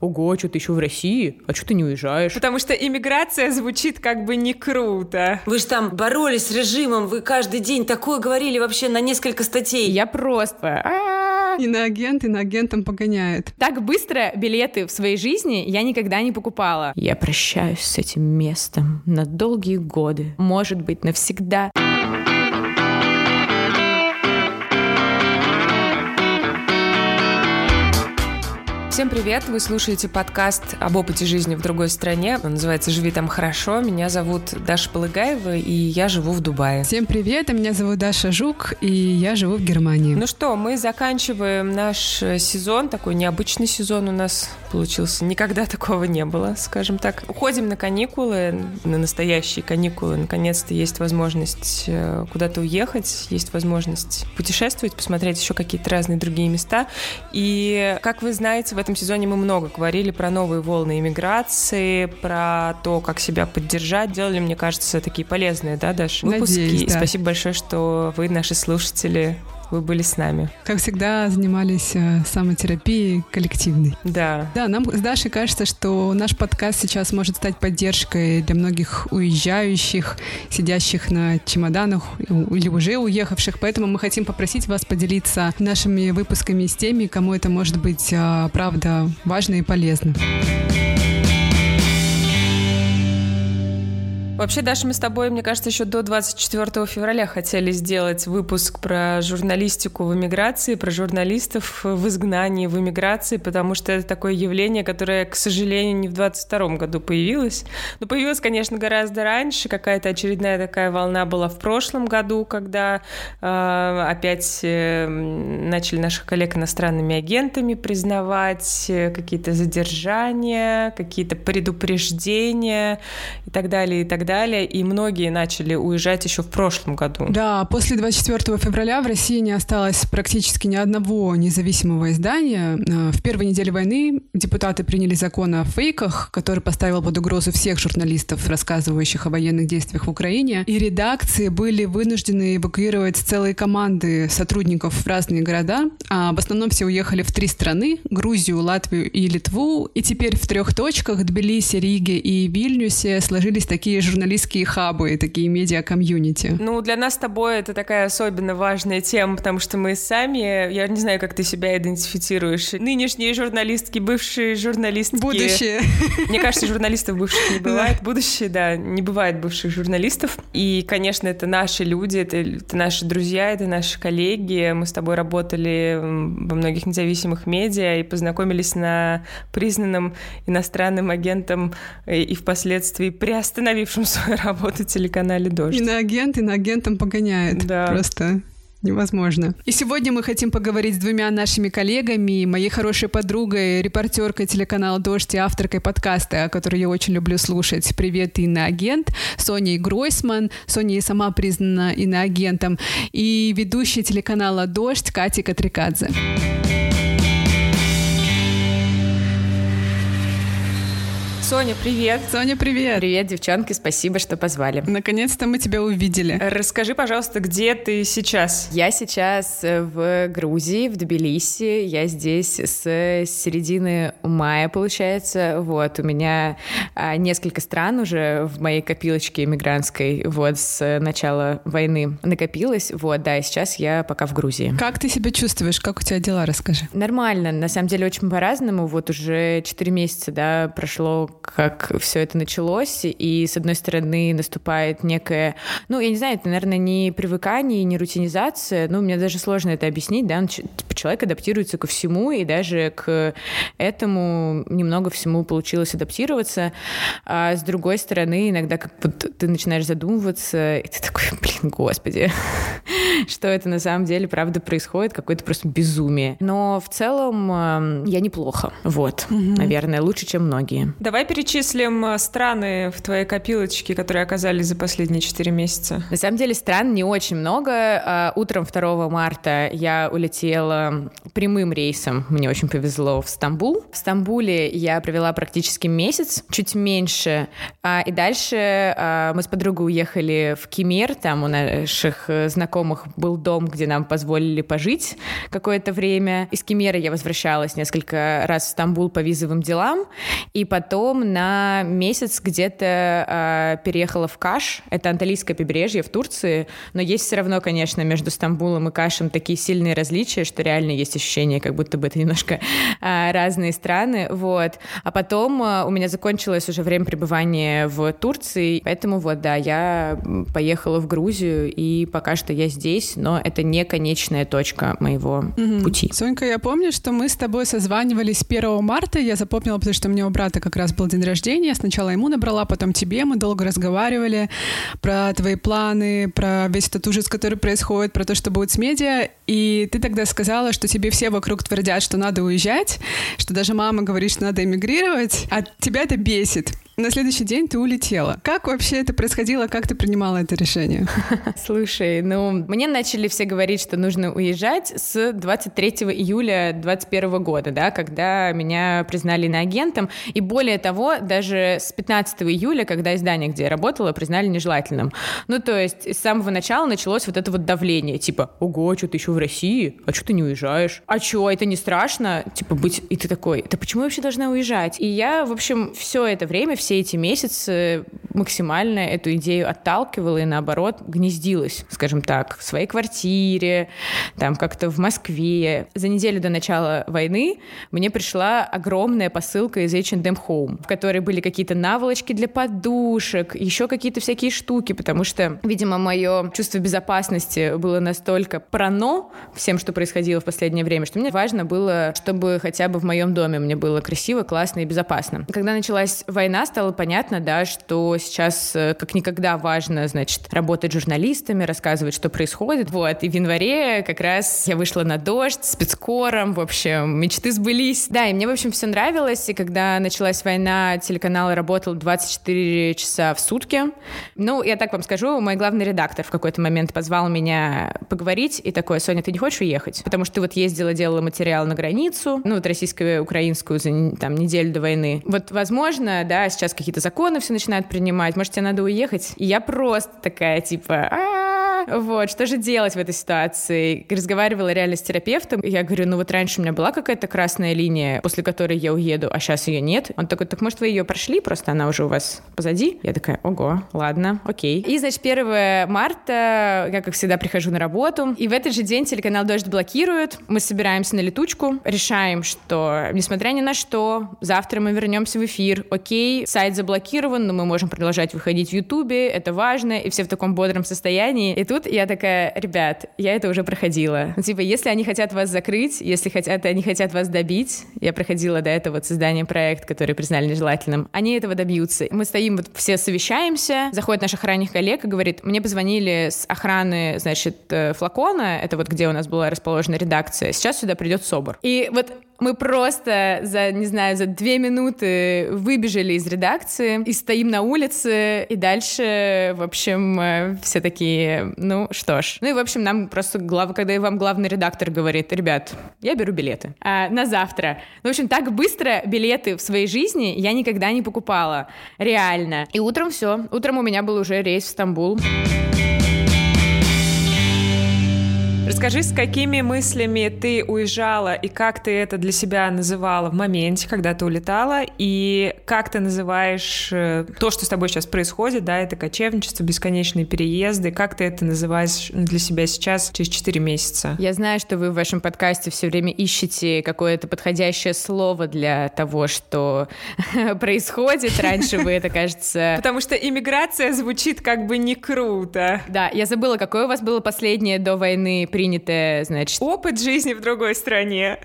Ого, что ты еще в России? А что ты не уезжаешь? Потому что иммиграция звучит как бы не круто. Вы же там боролись с режимом, вы каждый день такое говорили вообще на несколько статей. Я просто... И на агент, и на агентом погоняет. Так быстро билеты в своей жизни я никогда не покупала. Я прощаюсь с этим местом на долгие годы. Может быть, навсегда. Всем привет! Вы слушаете подкаст об опыте жизни в другой стране. Он называется «Живи там хорошо». Меня зовут Даша Полыгаева, и я живу в Дубае. Всем привет! Меня зовут Даша Жук, и я живу в Германии. Ну что, мы заканчиваем наш сезон. Такой необычный сезон у нас получился. Никогда такого не было, скажем так. Уходим на каникулы, на настоящие каникулы. Наконец-то есть возможность э, куда-то уехать, есть возможность путешествовать, посмотреть еще какие-то разные другие места. И, как вы знаете, в этом сезоне мы много говорили про новые волны иммиграции, про то, как себя поддержать. Делали, мне кажется, такие полезные, да, Даша, выпуски. Надеюсь, да. Спасибо большое, что вы, наши слушатели, вы были с нами. Как всегда, занимались э, самотерапией коллективной. Да. Да, нам с Дашей кажется, что наш подкаст сейчас может стать поддержкой для многих уезжающих, сидящих на чемоданах или уже уехавших. Поэтому мы хотим попросить вас поделиться нашими выпусками с теми, кому это может быть, э, правда, важно и полезно. Вообще, Даша, мы с тобой, мне кажется, еще до 24 февраля хотели сделать выпуск про журналистику в эмиграции, про журналистов в изгнании, в эмиграции, потому что это такое явление, которое, к сожалению, не в 22 году появилось. Но появилось, конечно, гораздо раньше. Какая-то очередная такая волна была в прошлом году, когда э, опять э, начали наших коллег иностранными агентами признавать э, какие-то задержания, какие-то предупреждения и так далее, и так далее. И многие начали уезжать еще в прошлом году. Да, после 24 февраля в России не осталось практически ни одного независимого издания. Э, В первой неделе войны депутаты приняли закон о фейках, который поставил под угрозу всех журналистов, рассказывающих о военных действиях в Украине. И редакции были вынуждены эвакуировать целые команды сотрудников в разные города. А в основном все уехали в три страны — Грузию, Латвию и Литву. И теперь в трех точках — Тбилиси, Риге и Вильнюсе — сложились такие журналистские хабы, такие медиа-комьюнити. Ну, для нас с тобой это такая особенно важная тема, потому что мы сами, я не знаю, как ты себя идентифицируешь, нынешние журналистки, бывшие журналистки. Будущее. Мне кажется, журналистов бывших не бывает. Будущее, да, не бывает бывших журналистов. И, конечно, это наши люди, это, это наши друзья, это наши коллеги. Мы с тобой работали во многих независимых медиа и познакомились на признанном иностранным агентом и впоследствии приостановившем свою работу телеканале «Дождь». И на агент, и на агентом погоняет. Да. Просто невозможно. И сегодня мы хотим поговорить с двумя нашими коллегами, моей хорошей подругой, репортеркой телеканала «Дождь» и авторкой подкаста, который я очень люблю слушать. Привет, иноагент, Соней Гройсман. Соня и сама признана иноагентом. И ведущая телеканала «Дождь» Катя Катрикадзе. Соня, привет! Соня, привет! Привет, девчонки, спасибо, что позвали. Наконец-то мы тебя увидели. Расскажи, пожалуйста, где ты сейчас? Я сейчас э, в Грузии, в Тбилиси. Я здесь с середины мая, получается. Вот, у меня а, несколько стран уже в моей копилочке иммигрантской, вот, с начала войны накопилось. Вот, да, и сейчас я пока в Грузии. Как ты себя чувствуешь? Как у тебя дела? Расскажи. Нормально, на самом деле очень по-разному. Вот уже 4 месяца, да, прошло, как все это началось, и с одной стороны наступает некое, ну, я не знаю, это, наверное, не привыкание, не рутинизация, ну, мне даже сложно это объяснить, да, Он типа, человек адаптируется ко всему, и даже к этому немного всему получилось адаптироваться, а с другой стороны, иногда как вот ты начинаешь задумываться, и ты такой, блин, господи, что это на самом деле, правда, происходит, какое-то просто безумие. Но в целом эм, я неплохо, вот, наверное, лучше, чем многие. Давай перечислим э, страны в твоей копилочке, которые оказались за последние 4 месяца. На самом деле стран не очень много. А, Утром 2 марта я улетела прямым рейсом, мне очень повезло, в Стамбул. В Стамбуле я провела практически месяц, чуть меньше. А, И дальше а, мы с подругой уехали в Кемер, там у наших э, знакомых был дом, где нам позволили пожить какое-то время. Из Кемера я возвращалась несколько раз в Стамбул по визовым делам, и потом на месяц где-то э, переехала в Каш, это Анталийское побережье в Турции, но есть все равно, конечно, между Стамбулом и Кашем такие сильные различия, что реально есть ощущение, как будто бы это немножко э, разные страны, вот. А потом э, у меня закончилось уже время пребывания в Турции, поэтому вот, да, я поехала в Грузию, и пока что я здесь, но это не конечная точка моего mm-hmm. пути. Сонька, я помню, что мы с тобой созванивались 1 марта, я запомнила, потому что у меня у брата как раз был день рождения, сначала ему набрала, потом тебе, мы долго разговаривали про твои планы, про весь этот ужас, который происходит, про то, что будет с медиа, и ты тогда сказала, что тебе все вокруг твердят, что надо уезжать, что даже мама говорит, что надо эмигрировать, а тебя это бесит. На следующий день ты улетела. Как вообще это происходило? Как ты принимала это решение? Слушай, ну, мне начали все говорить, что нужно уезжать с 23 июля 2021 года, да, когда меня признали иноагентом. И более того, даже с 15 июля, когда издание, где я работала, признали нежелательным. Ну, то есть с самого начала началось вот это вот давление, типа, ого, что ты еще в России? А что ты не уезжаешь? А что, это не страшно? Типа, быть... И ты такой, да почему я вообще должна уезжать? И я, в общем, все это время, все все эти месяцы максимально эту идею отталкивала и, наоборот, гнездилась, скажем так, в своей квартире, там как-то в Москве. За неделю до начала войны мне пришла огромная посылка из H&M Home, в которой были какие-то наволочки для подушек, еще какие-то всякие штуки, потому что, видимо, мое чувство безопасности было настолько прано всем, что происходило в последнее время, что мне важно было, чтобы хотя бы в моем доме мне было красиво, классно и безопасно. Когда началась война, стало понятно, да, что сейчас э, как никогда важно, значит, работать журналистами, рассказывать, что происходит. Вот, и в январе как раз я вышла на дождь спецкором, в общем, мечты сбылись. Да, и мне, в общем, все нравилось, и когда началась война, телеканал работал 24 часа в сутки. Ну, я так вам скажу, мой главный редактор в какой-то момент позвал меня поговорить, и такой, Соня, ты не хочешь уехать? Потому что ты вот ездила, делала материал на границу, ну, вот российско-украинскую за там неделю до войны. Вот, возможно, да, сейчас какие-то законы все начинают принимать, может, тебе надо уехать? И я просто такая, типа, вот, что же делать в этой ситуации? Разговаривала реально с терапевтом, я говорю, ну вот раньше у меня была какая-то красная линия, после которой я уеду, а сейчас ее нет. Он такой, так может вы ее прошли, просто она уже у вас позади? Я такая, ого, ладно, окей. И, значит, 1 марта я, как всегда, прихожу на работу, и в этот же день телеканал «Дождь» блокируют, мы собираемся на летучку, решаем, что, несмотря ни на что, завтра мы вернемся в эфир, окей, сайт заблокирован, но мы можем продолжать выходить в Ютубе, это важно, и все в таком бодром состоянии. И тут я такая, ребят, я это уже проходила. Ну, типа, если они хотят вас закрыть, если хотят, они хотят вас добить, я проходила до этого вот создание проект, который признали нежелательным, они этого добьются. Мы стоим, вот все совещаемся, заходит наш охранник коллег и говорит, мне позвонили с охраны, значит, э, флакона, это вот где у нас была расположена редакция, сейчас сюда придет СОБР. И вот мы просто за, не знаю, за две минуты выбежали из редакции и стоим на улице, и дальше, в общем, э, все такие, ну что ж. Ну и, в общем, нам просто, глав... когда вам главный редактор говорит, ребят, я беру билеты а, на завтра. Ну, в общем, так быстро билеты в своей жизни я никогда не покупала. Реально. И утром все. Утром у меня был уже рейс в Стамбул. Расскажи, с какими мыслями ты уезжала и как ты это для себя называла в моменте, когда ты улетала, и как ты называешь э, то, что с тобой сейчас происходит, да, это кочевничество, бесконечные переезды, как ты это называешь для себя сейчас через 4 месяца? Я знаю, что вы в вашем подкасте все время ищете какое-то подходящее слово для того, что происходит. Раньше вы это, кажется... Потому что иммиграция звучит как бы не круто. Да, я забыла, какое у вас было последнее до войны принятое, значит... Опыт жизни в другой стране.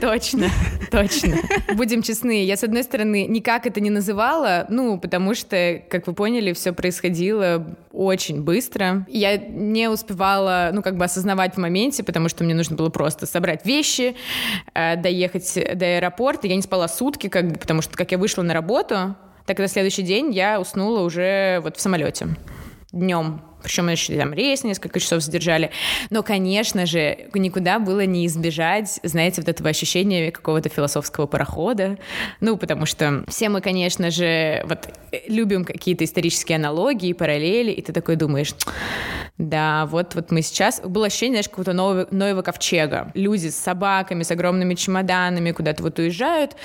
Точно, точно. Будем честны, я, с одной стороны, никак это не называла, ну, потому что, как вы поняли, все происходило очень быстро. Я не успевала, ну, как бы осознавать в моменте, потому что мне нужно было просто собрать вещи, э, доехать до аэропорта. Я не спала сутки, как бы, потому что, как я вышла на работу, так и на следующий день я уснула уже вот в самолете днем причем еще там рейс несколько часов задержали. Но, конечно же, никуда было не избежать, знаете, вот этого ощущения какого-то философского парохода. Ну, потому что все мы, конечно же, вот любим какие-то исторические аналогии, параллели, и ты такой думаешь, Да, вот, вот мы сейчас... Было ощущение, знаешь, какого-то нового, нового ковчега. Люди с собаками, с огромными чемоданами куда-то вот уезжают,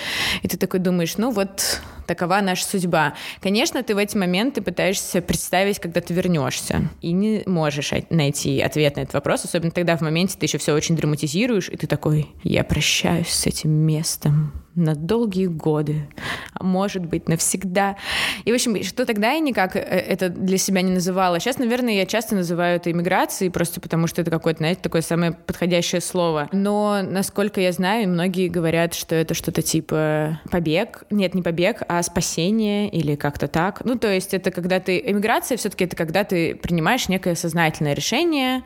и ты такой думаешь, ну вот такова наша судьба. Конечно, ты в эти моменты пытаешься представить, когда ты вернешься, и не можешь найти ответ на этот вопрос, особенно тогда в моменте ты еще все очень драматизируешь, и ты такой, я прощаюсь с этим местом, на долгие годы, а может быть, навсегда. И, в общем, что тогда я никак э, это для себя не называла. Сейчас, наверное, я часто называю это иммиграцией, просто потому что это какое-то, знаете, такое самое подходящее слово. Но, насколько я знаю, многие говорят, что это что-то типа побег. Нет, не побег, а спасение или как-то так. Ну, то есть это когда ты... Иммиграция все-таки это когда ты принимаешь некое сознательное решение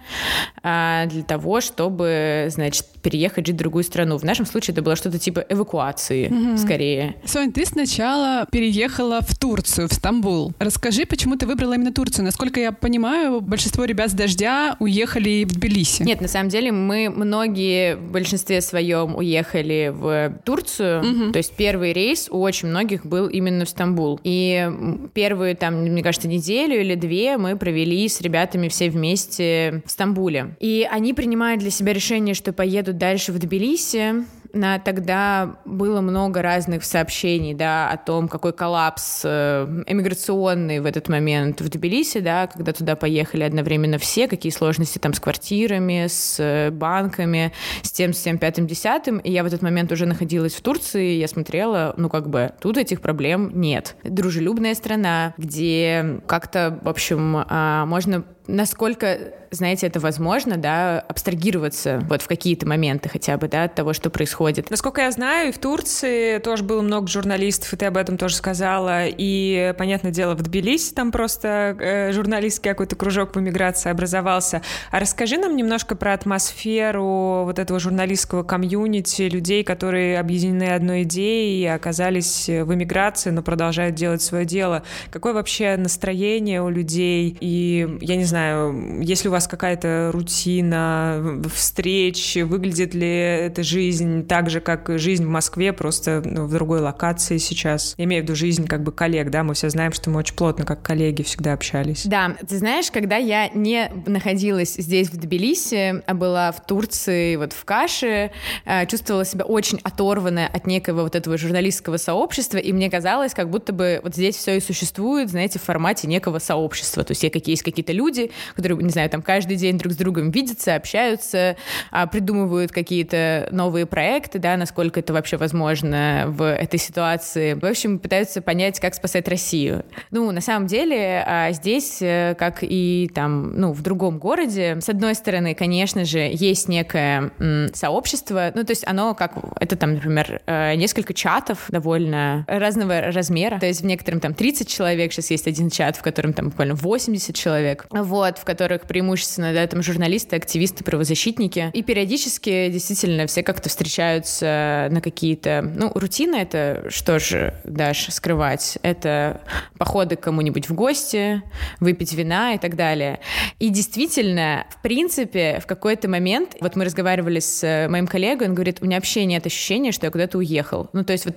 а, для того, чтобы, значит, переехать жить в другую страну. В нашем случае это было что-то типа эвакуации эмиграции угу. скорее. Сонь, ты сначала переехала в Турцию, в Стамбул. Расскажи, почему ты выбрала именно Турцию? Насколько я понимаю, большинство ребят с дождя уехали в Тбилиси. Нет, на самом деле мы многие в большинстве своем уехали в Турцию. Угу. То есть первый рейс у очень многих был именно в Стамбул. И первые там, мне кажется, неделю или две мы провели с ребятами все вместе в Стамбуле. И они принимают для себя решение, что поедут дальше в Тбилиси, на тогда было много разных сообщений, да, о том, какой коллапс э, эмиграционный в этот момент в Тбилиси, да, когда туда поехали одновременно все, какие сложности там с квартирами, с э, банками, с тем, с тем, пятым, десятым. И я в этот момент уже находилась в Турции, я смотрела, ну, как бы, тут этих проблем нет. Дружелюбная страна, где как-то, в общем, а, можно насколько, знаете, это возможно, да, абстрагироваться вот в какие-то моменты хотя бы, да, от того, что происходит. Насколько я знаю, в Турции тоже было много журналистов, и ты об этом тоже сказала, и, понятное дело, в Тбилиси там просто э, журналистский какой-то кружок по миграции образовался. А расскажи нам немножко про атмосферу вот этого журналистского комьюнити, людей, которые объединены одной идеей и оказались в эмиграции, но продолжают делать свое дело. Какое вообще настроение у людей? И, я не знаю, если у вас какая-то рутина встреч, выглядит ли эта жизнь так же, как жизнь в Москве, просто ну, в другой локации сейчас? Я имею в виду жизнь как бы коллег, да, мы все знаем, что мы очень плотно как коллеги всегда общались. Да, ты знаешь, когда я не находилась здесь, в Тбилиси, а была в Турции, вот в Каше, э, чувствовала себя очень оторванная от некого вот этого журналистского сообщества, и мне казалось, как будто бы вот здесь все и существует, знаете, в формате некого сообщества. То есть есть какие-то люди, люди, которые, не знаю, там каждый день друг с другом видятся, общаются, а, придумывают какие-то новые проекты, да, насколько это вообще возможно в этой ситуации. В общем, пытаются понять, как спасать Россию. Ну, на самом деле, а, здесь, э, как и там, ну, в другом городе, с одной стороны, конечно же, есть некое сообщество, ну, то есть оно как, это там, например, э, несколько чатов довольно разного размера, то есть в некотором там 30 человек, сейчас есть один чат, в котором там буквально 80 человек вот, в которых преимущественно, да, там журналисты, активисты, правозащитники. И периодически действительно все как-то встречаются на какие-то, ну, рутины это, что же, Даш, скрывать? Это походы к кому-нибудь в гости, выпить вина и так далее. И действительно, в принципе, в какой-то момент, вот мы разговаривали с моим коллегой, он говорит, у меня вообще нет ощущения, что я куда-то уехал. Ну, то есть вот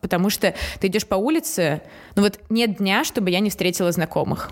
потому что ты идешь по улице, ну вот нет дня, чтобы я не встретила знакомых.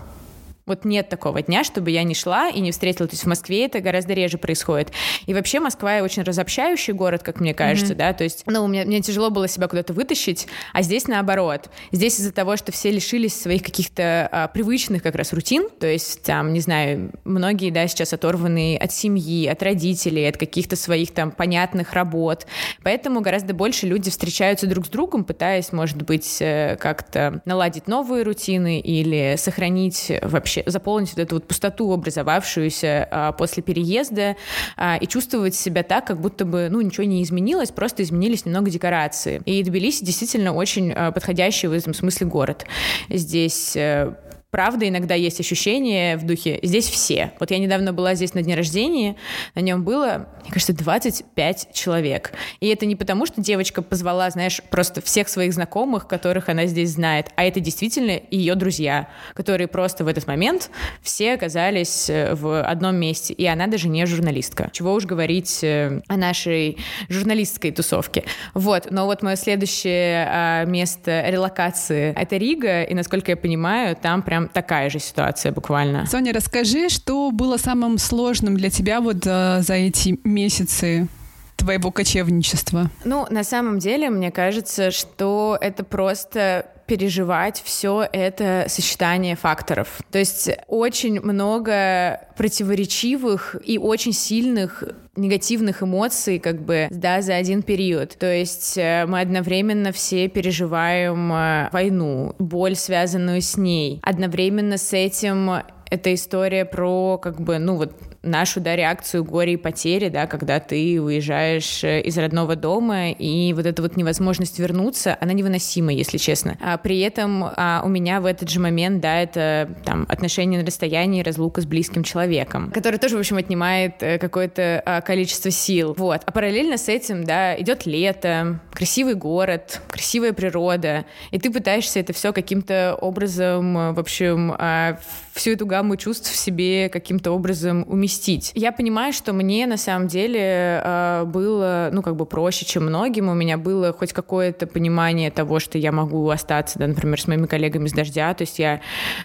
Вот нет такого дня, чтобы я не шла и не встретила. То есть в Москве это гораздо реже происходит. И вообще Москва очень разобщающий город, как мне кажется, mm-hmm. да. То есть, ну, мне, мне тяжело было себя куда-то вытащить, а здесь наоборот. Здесь из-за того, что все лишились своих каких-то а, привычных как раз рутин, то есть там, не знаю, многие, да, сейчас оторваны от семьи, от родителей, от каких-то своих там понятных работ. Поэтому гораздо больше люди встречаются друг с другом, пытаясь, может быть, э, как-то наладить новые рутины или сохранить вообще заполнить вот эту вот пустоту, образовавшуюся а, после переезда, а, и чувствовать себя так, как будто бы, ну, ничего не изменилось, просто изменились немного декорации. И Тбилиси действительно очень а, подходящий в этом смысле город. Здесь э, правда, иногда есть ощущение в духе «здесь все». Вот я недавно была здесь на дне рождения, на нем было, мне кажется, 25 человек. И это не потому, что девочка позвала, знаешь, просто всех своих знакомых, которых она здесь знает, а это действительно ее друзья, которые просто в этот момент все оказались э, в одном месте. И она даже не журналистка. Чего уж говорить э, о нашей журналистской тусовке. Вот, но вот мое следующее а, место релокации — это Рига, и, насколько я понимаю, там прям прям такая же ситуация буквально. Соня, расскажи, что было самым сложным для тебя вот за, за эти месяцы твоего кочевничества? Ну, на самом деле, мне кажется, что это просто переживать все это сочетание факторов. То есть очень много противоречивых и очень сильных негативных эмоций как бы да за один период то есть э, мы одновременно все переживаем э, войну боль связанную с ней одновременно с этим эта история про как бы ну вот нашу, да, реакцию горе и потери, да, когда ты уезжаешь э, из родного дома, и вот эта вот невозможность вернуться, она невыносима, если честно. А при этом а, у меня в этот же момент, да, это там отношения на расстоянии, разлука с близким человеком, который тоже, в общем, отнимает э, какое-то а, количество сил. Вот. А параллельно с этим, да, идет лето, красивый город, красивая природа, и ты пытаешься это все каким-то образом, в общем, а, всю эту гамму чувств в себе каким-то образом уместить. Я понимаю, что мне на самом деле э, было, ну, как бы проще, чем многим. У меня было хоть какое-то понимание того, что я могу остаться, да, например, с моими коллегами с дождя. То есть я,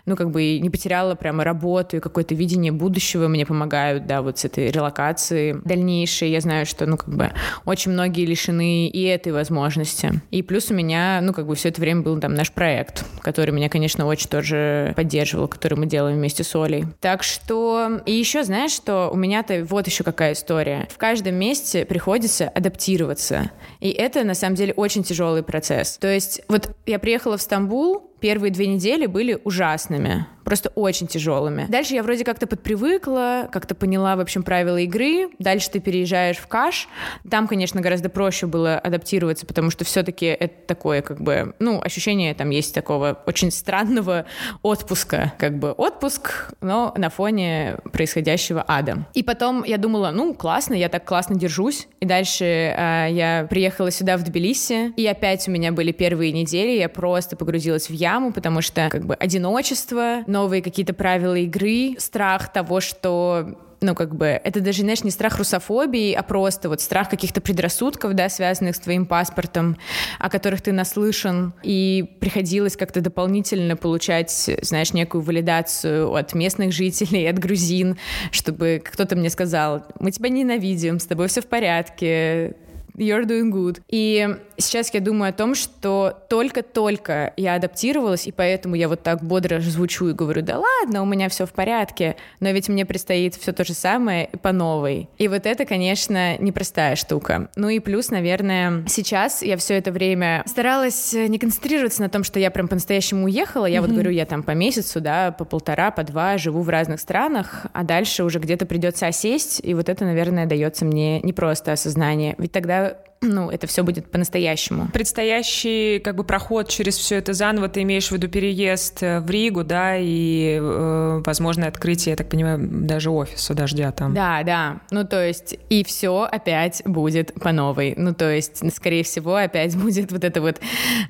ну, как бы не потеряла прямо работу и какое-то видение будущего мне помогают, да, вот с этой релокацией дальнейшей. Я знаю, что, ну, как бы очень многие лишены и этой возможности. И плюс у меня, ну, как бы все это время был там наш проект, который меня, конечно, очень тоже поддерживал, который мы делаем вместе с Олей. Так что... И еще, знаешь, что у меня-то вот еще какая история. В каждом месте приходится адаптироваться. И это, на самом деле, очень тяжелый процесс. То есть вот я приехала в Стамбул, первые две недели были ужасными, просто очень тяжелыми. Дальше я вроде как-то подпривыкла, как-то поняла, в общем, правила игры. Дальше ты переезжаешь в Каш. Там, конечно, гораздо проще было адаптироваться, потому что все-таки это такое, как бы, ну, ощущение там есть такого очень странного отпуска, как бы отпуск, но на фоне происходящего ада. И потом я думала, ну, классно, я так классно держусь. И дальше э, я приехала сюда, в Тбилиси, и опять у меня были первые недели, я просто погрузилась в яму, потому что как бы одиночество, новые какие-то правила игры, страх того, что ну, как бы, это даже, знаешь, не страх русофобии, а просто вот страх каких-то предрассудков, да, связанных с твоим паспортом, о которых ты наслышан, и приходилось как-то дополнительно получать, знаешь, некую валидацию от местных жителей, от грузин, чтобы кто-то мне сказал, мы тебя ненавидим, с тобой все в порядке, you're doing good. И сейчас я думаю о том, что только-только я адаптировалась, и поэтому я вот так бодро звучу и говорю, да ладно, у меня все в порядке, но ведь мне предстоит все то же самое по новой. И вот это, конечно, непростая штука. Ну и плюс, наверное, сейчас я все это время старалась не концентрироваться на том, что я прям по-настоящему уехала. Я mm-hmm. вот говорю, я там по месяцу, да, по полтора, по два живу в разных странах, а дальше уже где-то придется осесть, и вот это, наверное, дается мне не просто осознание. Ведь тогда ну, это все будет по-настоящему. Предстоящий как бы проход через все это заново, ты имеешь в виду переезд э, в Ригу, да, и э, возможное открытие, я так понимаю, даже офиса дождя там. Да, да. Ну, то есть, и все опять будет по новой. Ну, то есть, скорее всего, опять будет вот эта вот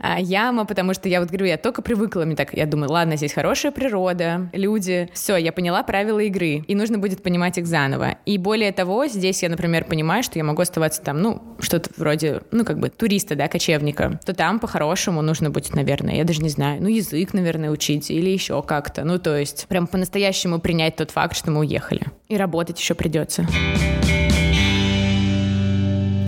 а, яма, потому что я вот говорю, я только привыкла, мне так, я думаю, ладно, здесь хорошая природа, люди, все, я поняла правила игры, и нужно будет понимать их заново. И более того, здесь я, например, понимаю, что я могу оставаться там, ну, что-то вроде, ну, как бы туриста, да, кочевника, то там по-хорошему нужно будет, наверное, я даже не знаю, ну, язык, наверное, учить или еще как-то. Ну, то есть прям по-настоящему принять тот факт, что мы уехали. И работать еще придется.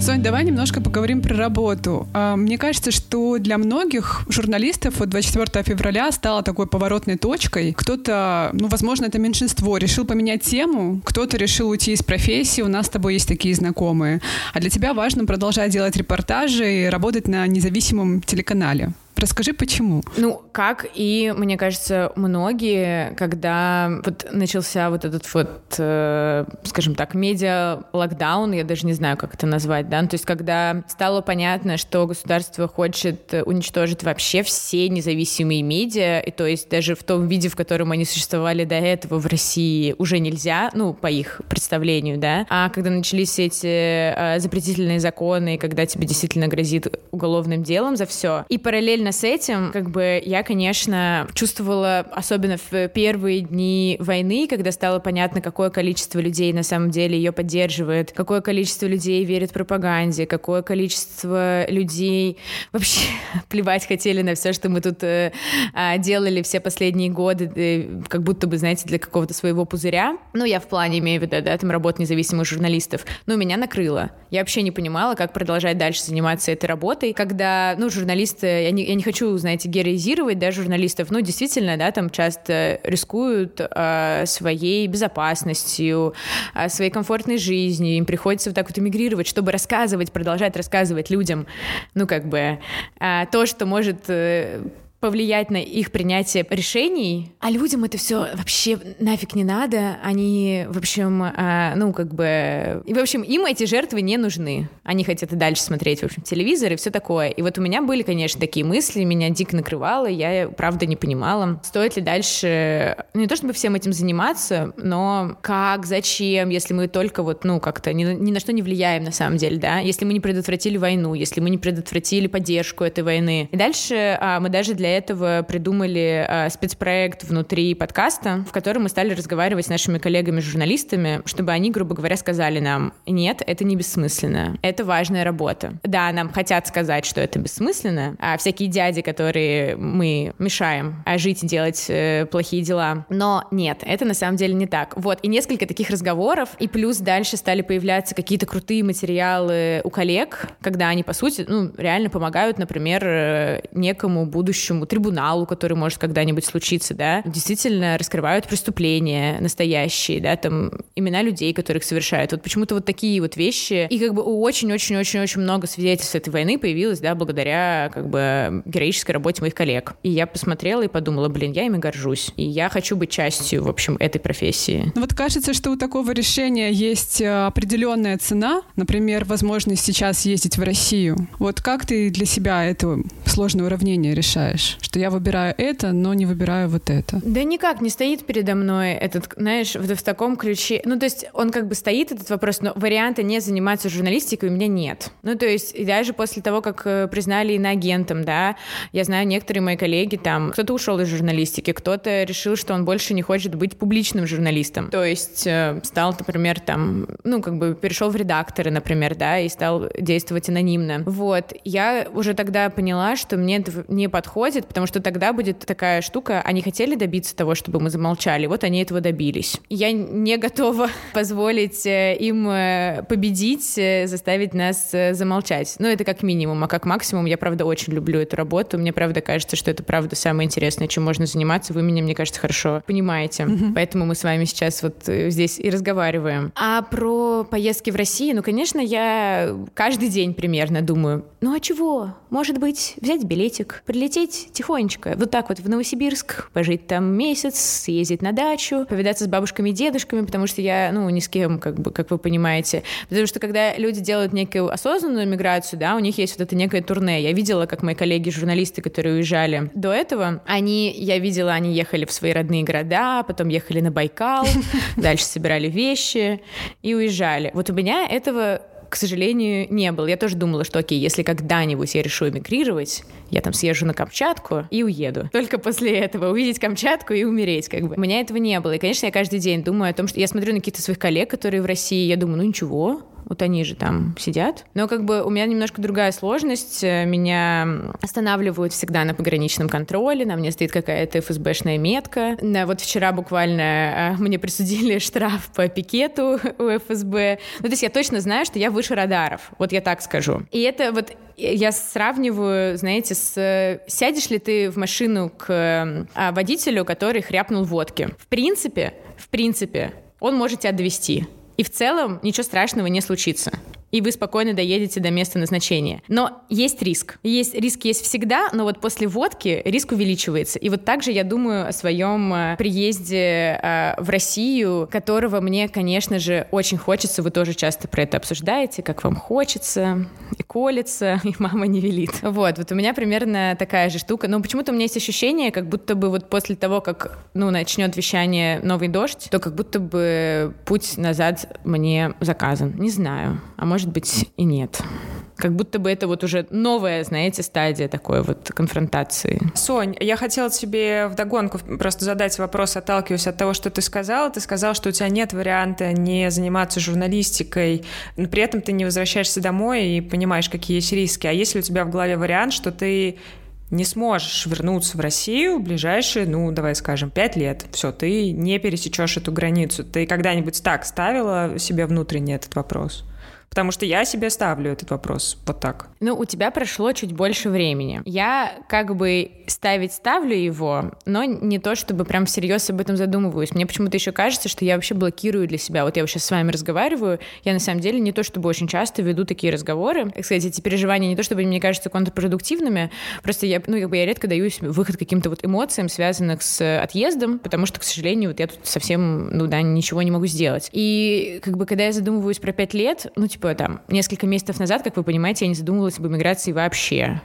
Сонь, давай немножко поговорим про работу. А, мне кажется, что для многих журналистов вот 24 февраля стала такой поворотной точкой. Кто-то, ну, возможно, это меньшинство, решил поменять тему, кто-то решил уйти из профессии, у нас с тобой есть такие знакомые. А для тебя важно продолжать делать репортажи и работать на независимом телеканале. Расскажи, почему? Ну, как и, мне кажется, многие, когда вот начался вот этот вот, э, скажем так, медиа-локдаун, я даже не знаю, как это назвать, да, ну, то есть когда стало понятно, что государство хочет уничтожить вообще все независимые медиа, и то есть даже в том виде, в котором они существовали до этого в России, уже нельзя, ну, по их представлению, да, а когда начались эти э, запретительные законы, когда тебе действительно грозит уголовным делом за все, и параллельно параллельно с этим, как бы я, конечно, чувствовала, особенно в первые дни войны, когда стало понятно, какое количество людей на самом деле ее поддерживает, какое количество людей верит пропаганде, какое количество людей вообще плевать хотели на все, что мы тут э, а, делали все последние годы, э, как будто бы, знаете, для какого-то своего пузыря. Ну, я в плане имею в виду, да, там работ независимых журналистов. Но меня накрыло. Я вообще не понимала, как продолжать дальше заниматься этой работой, когда, ну, журналисты, я не, я не хочу, знаете, героизировать, да, журналистов, ну, действительно, да, там часто рискуют э, своей безопасностью, э, своей комфортной жизнью, им приходится вот так вот эмигрировать, чтобы рассказывать, продолжать рассказывать людям, ну, как бы, э, то, что может э, повлиять на их принятие решений, а людям это все вообще нафиг не надо, они, в общем, а, ну, как бы... И, в общем, им эти жертвы не нужны. Они хотят и дальше смотреть, в общем, телевизор и все такое. И вот у меня были, конечно, такие мысли, меня дико накрывало, я, правда, не понимала, стоит ли дальше, ну, не то чтобы всем этим заниматься, но как, зачем, если мы только вот, ну, как-то ни, ни на что не влияем, на самом деле, да, если мы не предотвратили войну, если мы не предотвратили поддержку этой войны. И дальше а, мы даже для для этого придумали э, спецпроект внутри подкаста, в котором мы стали разговаривать с нашими коллегами-журналистами, чтобы они, грубо говоря, сказали нам, нет, это не бессмысленно, это важная работа. Да, нам хотят сказать, что это бессмысленно, а всякие дяди, которые мы мешаем а жить и делать э, плохие дела, но нет, это на самом деле не так. Вот, и несколько таких разговоров, и плюс дальше стали появляться какие-то крутые материалы у коллег, когда они, по сути, ну, реально помогают, например, э, некому будущему этому трибуналу, который может когда-нибудь случиться, да, действительно раскрывают преступления настоящие, да, там имена людей, которых совершают. Вот почему-то вот такие вот вещи. И как бы очень-очень-очень-очень много свидетельств этой войны появилось, да, благодаря как бы героической работе моих коллег. И я посмотрела и подумала, блин, я ими горжусь. И я хочу быть частью, в общем, этой профессии. Ну вот кажется, что у такого решения есть э, определенная цена, например, возможность сейчас ездить в Россию. Вот как ты для себя это сложное уравнение решаешь? Знаешь, что я выбираю это, но не выбираю вот это? Да никак не стоит передо мной этот, знаешь, в, в таком ключе. Ну, то есть он как бы стоит, этот вопрос, но варианта не заниматься журналистикой у меня нет. Ну, то есть даже после того, как э, признали иноагентом, да, я знаю, некоторые мои коллеги там, кто-то ушел из журналистики, кто-то решил, что он больше не хочет быть публичным журналистом. То есть э, стал, например, там, ну, как бы перешел в редакторы, например, да, и стал действовать анонимно. Вот. Я уже тогда поняла, что мне это не подходит, хватит, потому что тогда будет такая штука, они хотели добиться того, чтобы мы замолчали, вот они этого добились. Я не готова позволить э, им э, победить, э, заставить нас замолчать. Ну, это как минимум, а как максимум я, правда, очень люблю эту работу. Мне, правда, кажется, что это, правда, самое интересное, чем можно заниматься. Вы меня, мне кажется, хорошо понимаете. Mm-hmm. Поэтому мы с вами сейчас вот здесь и разговариваем. А про поездки в Россию, ну, конечно, я каждый день примерно думаю, ну, а чего? Может быть, взять билетик, прилететь тихонечко, вот так вот в Новосибирск, пожить там месяц, съездить на дачу, повидаться с бабушками и дедушками, потому что я, ну, ни с кем, как бы, как вы понимаете. Потому что когда люди делают некую осознанную миграцию, да, у них есть вот это некое турне. Я видела, как мои коллеги-журналисты, которые уезжали до этого, они, я видела, они ехали в свои родные города, потом ехали на Байкал, дальше собирали вещи и уезжали. Вот у меня этого к сожалению, не было. Я тоже думала, что окей, если когда-нибудь я решу эмигрировать, я там съезжу на Камчатку и уеду. Только после этого увидеть Камчатку и умереть, как бы. У меня этого не было. И, конечно, я каждый день думаю о том, что я смотрю на каких-то своих коллег, которые в России, я думаю, ну ничего, вот они же там сидят. Но как бы у меня немножко другая сложность. Меня останавливают всегда на пограничном контроле, на мне стоит какая-то ФСБшная метка. Да, вот вчера буквально а, мне присудили штраф по пикету у ФСБ. Ну, то есть я точно знаю, что я выше радаров, вот я так скажу. И это вот я сравниваю, знаете, с сядешь ли ты в машину к водителю, который хряпнул водки. В принципе, в принципе, он может тебя довести. И в целом ничего страшного не случится и вы спокойно доедете до места назначения. Но есть риск. Есть риск есть всегда, но вот после водки риск увеличивается. И вот также я думаю о своем э, приезде э, в Россию, которого мне, конечно же, очень хочется. Вы тоже часто про это обсуждаете, как вам хочется, и колется, и мама не велит. Вот, вот у меня примерно такая же штука. Но почему-то у меня есть ощущение, как будто бы вот после того, как, ну, начнет вещание «Новый дождь», то как будто бы путь назад мне заказан. Не знаю. А может может быть и нет. Как будто бы это вот уже новая, знаете, стадия такой вот конфронтации. Сонь, я хотела тебе вдогонку просто задать вопрос, отталкиваясь от того, что ты сказала. Ты сказала, что у тебя нет варианта не заниматься журналистикой, но при этом ты не возвращаешься домой и понимаешь, какие есть риски. А если у тебя в голове вариант, что ты не сможешь вернуться в Россию в ближайшие, ну, давай скажем, пять лет. Все, ты не пересечешь эту границу. Ты когда-нибудь так ставила себе внутренне этот вопрос? Потому что я себе ставлю этот вопрос вот так. Ну, у тебя прошло чуть больше времени. Я как бы ставить ставлю его, но не то, чтобы прям всерьез об этом задумываюсь. Мне почему-то еще кажется, что я вообще блокирую для себя. Вот я сейчас с вами разговариваю, я на самом деле не то, чтобы очень часто веду такие разговоры. Кстати, эти переживания не то, чтобы мне кажутся контрпродуктивными, просто я, ну, как бы я редко даю выход каким-то вот эмоциям, связанных с отъездом, потому что, к сожалению, вот я тут совсем, ну да, ничего не могу сделать. И как бы когда я задумываюсь про пять лет, ну, типа там несколько месяцев назад, как вы понимаете, я не задумывалась об иммиграции вообще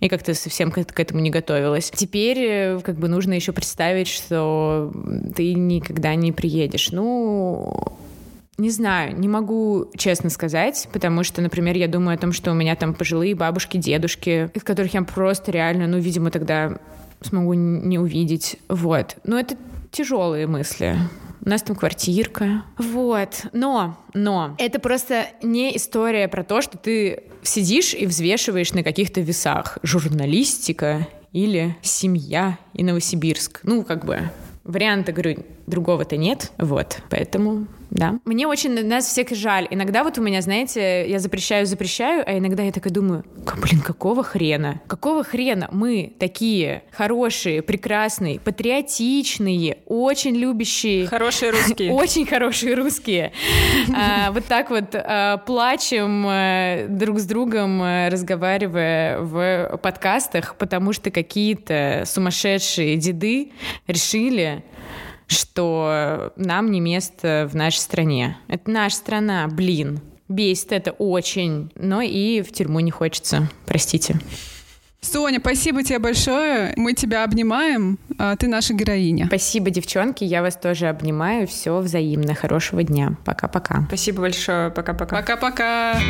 и как-то совсем к, к этому не готовилась. Теперь э, как бы нужно еще представить, что ты никогда не приедешь. Ну, не знаю, не могу честно сказать, потому что, например, я думаю о том, что у меня там пожилые бабушки, дедушки, из которых я просто реально, ну, видимо, тогда смогу не увидеть. Вот. Но это тяжелые мысли у нас там квартирка. Вот. Но, но, это просто не история про то, что ты сидишь и взвешиваешь на каких-то весах. Журналистика или семья и Новосибирск. Ну, как бы, варианта, говорю, другого-то нет. Вот. Поэтому да. Мне очень нас всех жаль. Иногда вот у меня, знаете, я запрещаю, запрещаю, а иногда я такая думаю, блин, какого хрена? Какого хрена мы такие хорошие, прекрасные, патриотичные, очень любящие... Хорошие русские. Очень хорошие русские. А, вот так вот а, плачем а, друг с другом, разговаривая в подкастах, потому что какие-то сумасшедшие деды решили что нам не место в нашей стране. Это наша страна, блин. Бесит это очень, но и в тюрьму не хочется, простите. Соня, спасибо тебе большое. Мы тебя обнимаем. А ты наша героиня. Спасибо, девчонки. Я вас тоже обнимаю. Все взаимно. Хорошего дня. Пока-пока. Спасибо большое. Пока-пока. Пока-пока.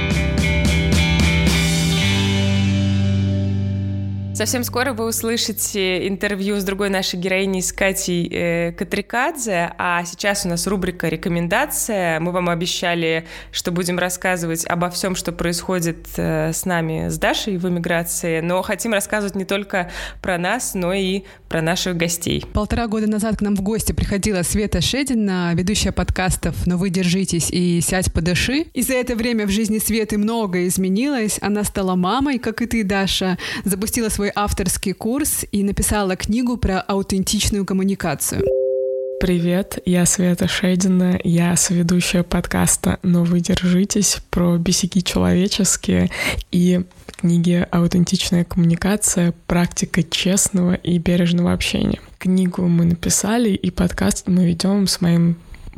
Совсем скоро вы услышите интервью с другой нашей героиней, с Катей э, Катрикадзе, а сейчас у нас рубрика «Рекомендация». Мы вам обещали, что будем рассказывать обо всем, что происходит э, с нами, с Дашей в эмиграции, но хотим рассказывать не только про нас, но и про наших гостей. Полтора года назад к нам в гости приходила Света Шедина, ведущая подкастов «Но вы держитесь» и «Сядь подыши». И за это время в жизни Светы многое изменилось. Она стала мамой, как и ты, Даша, запустила свой свой авторский курс и написала книгу про аутентичную коммуникацию. Привет, я Света Шедина, я соведущая подкаста «Но вы держитесь» про бесяки человеческие и книги «Аутентичная коммуникация. Практика честного и бережного общения». Книгу мы написали, и подкаст мы ведем с моим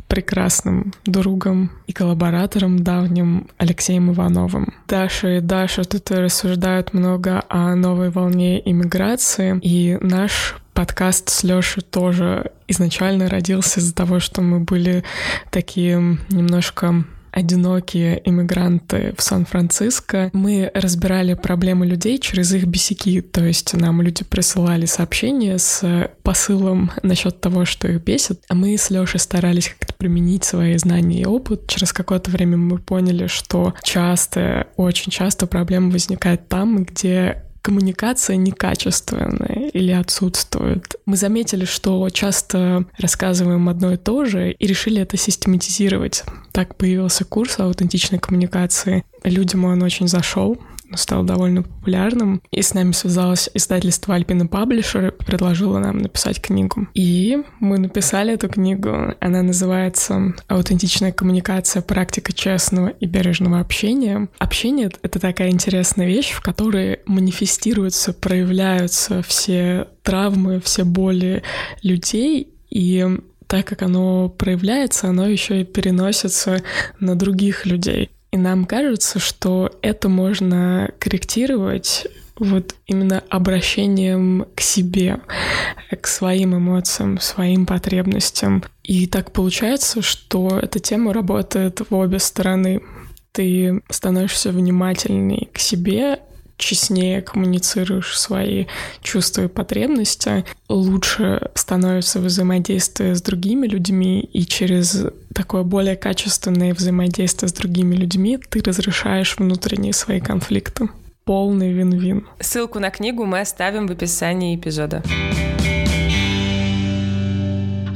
прекрасным другом и коллаборатором давним Алексеем Ивановым. Даша и Даша тут рассуждают много о новой волне иммиграции, и наш подкаст с Лёшей тоже изначально родился из-за того, что мы были такие немножко одинокие иммигранты в Сан-Франциско. Мы разбирали проблемы людей через их бесяки, то есть нам люди присылали сообщения с посылом насчет того, что их бесит, а мы с Лешей старались как-то применить свои знания и опыт. Через какое-то время мы поняли, что часто, очень часто проблема возникает там, где коммуникация некачественная или отсутствует. Мы заметили, что часто рассказываем одно и то же и решили это систематизировать. Так появился курс аутентичной коммуникации. Людям он очень зашел стал довольно популярным. И с нами связалось издательство Альпина Паблишер и предложило нам написать книгу. И мы написали эту книгу. Она называется «Аутентичная коммуникация. Практика честного и бережного общения». Общение — это такая интересная вещь, в которой манифестируются, проявляются все травмы, все боли людей, и так как оно проявляется, оно еще и переносится на других людей. И нам кажется, что это можно корректировать вот именно обращением к себе, к своим эмоциям, своим потребностям. И так получается, что эта тема работает в обе стороны. ты становишься внимательней к себе, честнее коммуницируешь свои чувства и потребности, лучше становится взаимодействие с другими людьми, и через такое более качественное взаимодействие с другими людьми ты разрешаешь внутренние свои конфликты. Полный вин-вин. Ссылку на книгу мы оставим в описании эпизода.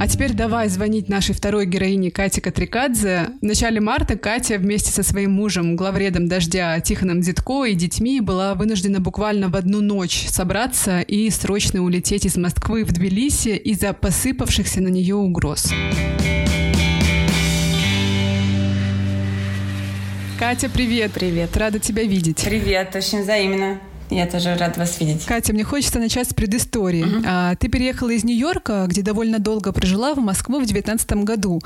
А теперь давай звонить нашей второй героине Кате Катрикадзе. В начале марта Катя вместе со своим мужем, главредом «Дождя» Тихоном Дедко и детьми была вынуждена буквально в одну ночь собраться и срочно улететь из Москвы в Тбилиси из-за посыпавшихся на нее угроз. Катя, привет. Привет. Рада тебя видеть. Привет, очень взаимно. Я тоже рад вас видеть. Катя, мне хочется начать с предыстории. Uh-huh. А, ты переехала из Нью-Йорка, где довольно долго прожила, в Москву в 2019 году.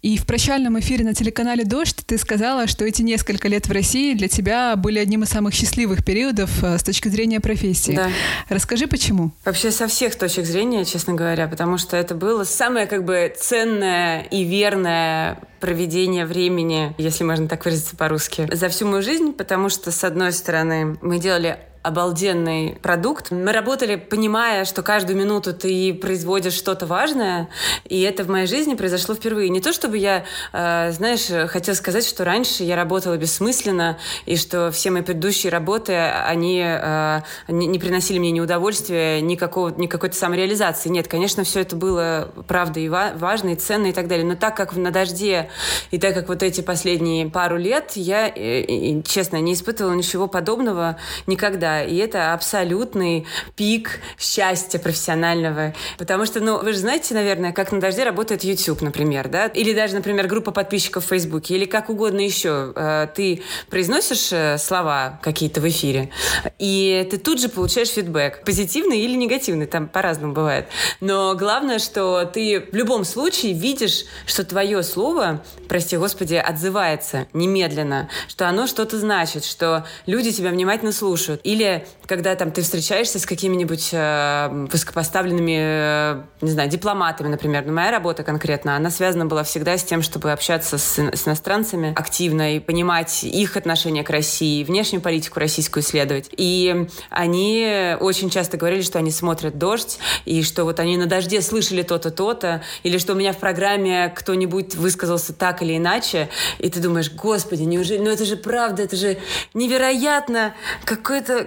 И в прощальном эфире на телеканале «Дождь» ты сказала, что эти несколько лет в России для тебя были одним из самых счастливых периодов а, с точки зрения профессии. Да. Расскажи, почему? Вообще со всех точек зрения, честно говоря, потому что это было самое как бы ценное и верное проведение времени, если можно так выразиться по-русски, за всю мою жизнь, потому что, с одной стороны, мы делали обалденный продукт. Мы работали, понимая, что каждую минуту ты производишь что-то важное, и это в моей жизни произошло впервые. Не то, чтобы я, э, знаешь, хотела сказать, что раньше я работала бессмысленно, и что все мои предыдущие работы, они э, не, не приносили мне ни удовольствия, ни, какого, ни какой-то самореализации. Нет, конечно, все это было правда и ва- важно, и ценно, и так далее. Но так как на «Дожде», и так как вот эти последние пару лет, я, э, честно, не испытывала ничего подобного никогда и это абсолютный пик счастья профессионального. Потому что, ну, вы же знаете, наверное, как на дожде работает YouTube, например, да? Или даже, например, группа подписчиков в Фейсбуке, или как угодно еще. Э, ты произносишь э, слова какие-то в эфире, и ты тут же получаешь фидбэк. Позитивный или негативный, там по-разному бывает. Но главное, что ты в любом случае видишь, что твое слово, прости господи, отзывается немедленно, что оно что-то значит, что люди тебя внимательно слушают. Или когда там ты встречаешься с какими-нибудь э, высокопоставленными, э, не знаю, дипломатами, например. Но моя работа конкретно, она связана была всегда с тем, чтобы общаться с, с иностранцами активно и понимать их отношение к России, внешнюю политику российскую исследовать. И они очень часто говорили, что они смотрят «Дождь», и что вот они на «Дожде» слышали то-то, то-то, или что у меня в программе кто-нибудь высказался так или иначе, и ты думаешь, господи, неужели, ну это же правда, это же невероятно, какое-то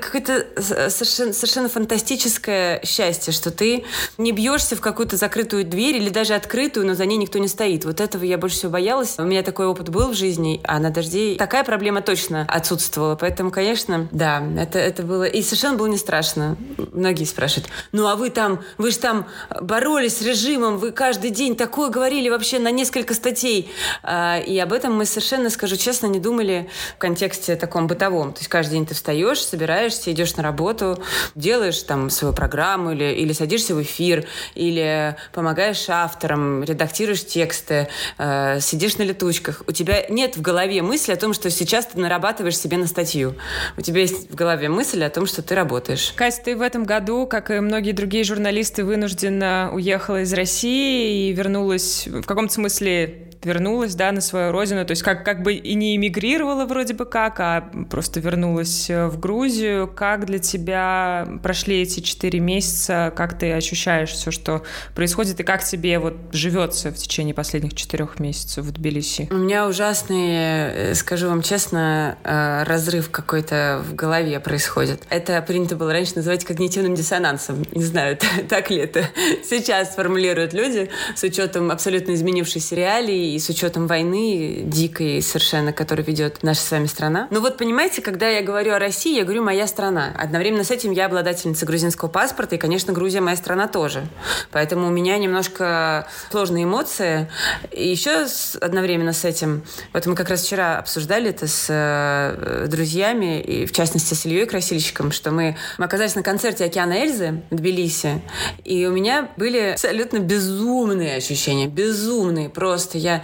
совершенно, совершенно фантастическое счастье, что ты не бьешься в какую-то закрытую дверь или даже открытую, но за ней никто не стоит. Вот этого я больше всего боялась. У меня такой опыт был в жизни, а на дожде такая проблема точно отсутствовала. Поэтому, конечно, да, это, это было... И совершенно было не страшно. Многие спрашивают, ну а вы там, вы же там боролись с режимом, вы каждый день такое говорили вообще на несколько статей. А, и об этом мы совершенно, скажу честно, не думали в контексте таком бытовом. То есть каждый день ты встаешь, собираешься, идешь на работу, делаешь там свою программу или, или садишься в эфир, или помогаешь авторам, редактируешь тексты, э, сидишь на летучках. У тебя нет в голове мысли о том, что сейчас ты нарабатываешь себе на статью. У тебя есть в голове мысль о том, что ты работаешь. Катя, ты в этом году, как и многие другие журналисты, вынуждена уехала из России и вернулась в каком-то смысле вернулась, да, на свою родину, то есть как, как бы и не эмигрировала вроде бы как, а просто вернулась э, в Грузию. Как для тебя прошли эти четыре месяца, как ты ощущаешь все, что происходит, и как тебе вот живется в течение последних четырех месяцев в Тбилиси? У меня ужасный, э, скажу вам честно, э, разрыв какой-то в голове происходит. Это принято было раньше называть когнитивным диссонансом. Не знаю, так ли это сейчас формулируют люди с учетом абсолютно изменившейся реалии и с учетом войны дикой совершенно, которую ведет наша с вами страна. Но вот понимаете, когда я говорю о России, я говорю «моя страна». Одновременно с этим я обладательница грузинского паспорта, и, конечно, Грузия моя страна тоже. Поэтому у меня немножко сложные эмоции. И еще одновременно с этим, вот мы как раз вчера обсуждали это с э, друзьями, и в частности с Ильей Красильщиком, что мы, мы оказались на концерте «Океана Эльзы» в Тбилиси, и у меня были абсолютно безумные ощущения, безумные просто. Я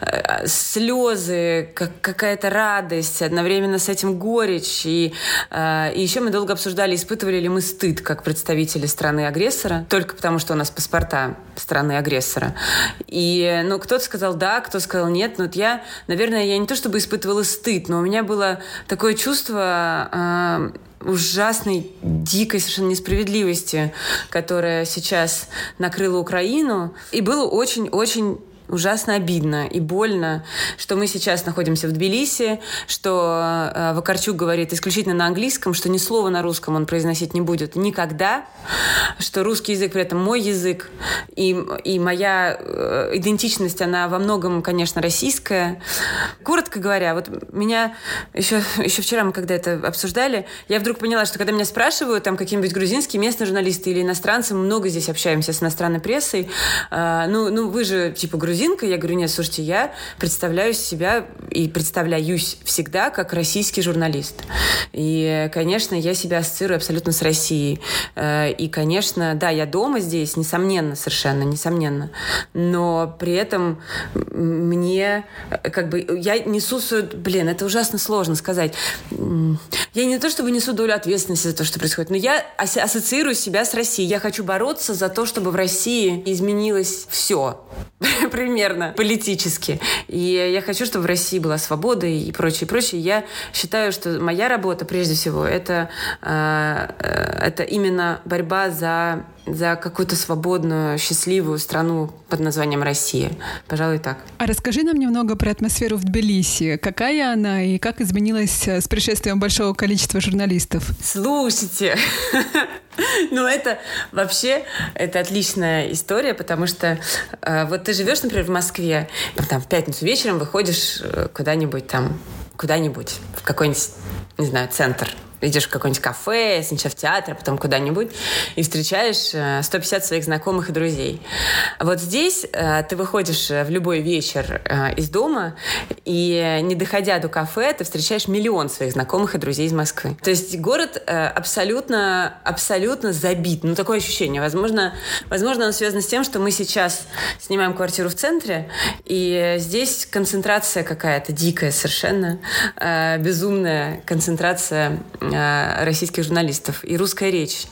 э, слезы, как, какая-то радость, одновременно с этим горечь. И, э, и еще мы долго обсуждали, испытывали ли мы стыд как представители страны-агрессора, только потому что у нас паспорта страны-агрессора. И, ну, кто-то сказал да, кто сказал нет. Но вот я, наверное, я не то чтобы испытывала стыд, но у меня было такое чувство э, ужасной, дикой совершенно несправедливости, которая сейчас накрыла Украину. И было очень-очень ужасно обидно и больно, что мы сейчас находимся в Тбилиси, что э, Вакарчук говорит исключительно на английском, что ни слова на русском он произносить не будет никогда, что русский язык при этом мой язык, и, и моя э, идентичность, она во многом, конечно, российская. Коротко говоря, вот меня еще, еще вчера мы когда это обсуждали, я вдруг поняла, что когда меня спрашивают, там какие-нибудь грузинские местные журналисты или иностранцы, мы много здесь общаемся с иностранной прессой, э, ну, ну вы же типа грузин грузинка. Я говорю, нет, слушайте, я представляю себя и представляюсь всегда как российский журналист. И, конечно, я себя ассоциирую абсолютно с Россией. Э, и, конечно, да, я дома здесь, несомненно, совершенно, несомненно. Но при этом мне, как бы, я несу. Блин, это ужасно сложно сказать. Я не то чтобы несу долю ответственности за то, что происходит, но я ассоциирую себя с Россией. Я хочу бороться за то, чтобы в России изменилось все. примерно политически. И я хочу, чтобы в России была свобода и прочее, прочее. Я считаю, что моя работа, прежде всего, это, э, э, это именно борьба за за какую-то свободную, счастливую страну под названием Россия. Пожалуй, так. А расскажи нам немного про атмосферу в Тбилиси. Какая она и как изменилась с пришествием большого количества журналистов? Слушайте, ну это вообще это отличная история, потому что э, вот ты живешь, например, в Москве, там в пятницу вечером выходишь э, куда-нибудь там, куда-нибудь в какой-нибудь не знаю, центр идешь в какое-нибудь кафе, сначала в театр, а потом куда-нибудь, и встречаешь 150 э, своих знакомых и друзей. Вот здесь э, ты выходишь э, в любой вечер из дома, и не доходя до кафе, ты встречаешь миллион своих знакомых и друзей из Москвы. То есть город абсолютно, абсолютно забит. Ну, такое ощущение. Возможно, возможно, оно связано с тем, что мы сейчас снимаем квартиру в центре, и здесь концентрация какая-то дикая совершенно, безумная концентрация российских журналистов. И русская речь,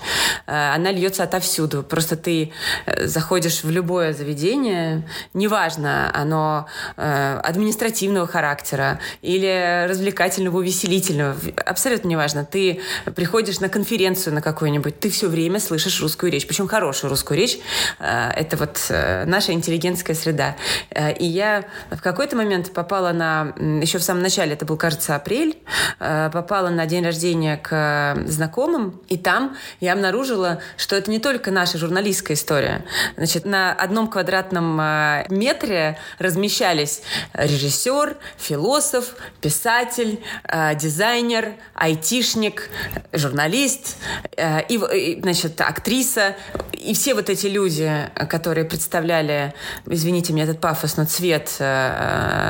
э, она льется отовсюду. Просто ты э, заходишь в любое заведение, неважно, оно административного характера или развлекательного, увеселительного, абсолютно неважно. Ты приходишь на конференцию на какую-нибудь, ты все время слышишь русскую речь, причем хорошую русскую речь. Это вот наша интеллигентская среда. И я в какой-то момент попала на, еще в самом начале, это был, кажется, апрель, попала на день рождения обращение к э, знакомым, и там я обнаружила, что это не только наша журналистская история. Значит, на одном квадратном э, метре размещались режиссер, философ, писатель, э, дизайнер, айтишник, журналист и, значит, актриса. И все вот эти люди, которые представляли, извините меня, этот пафос, но цвет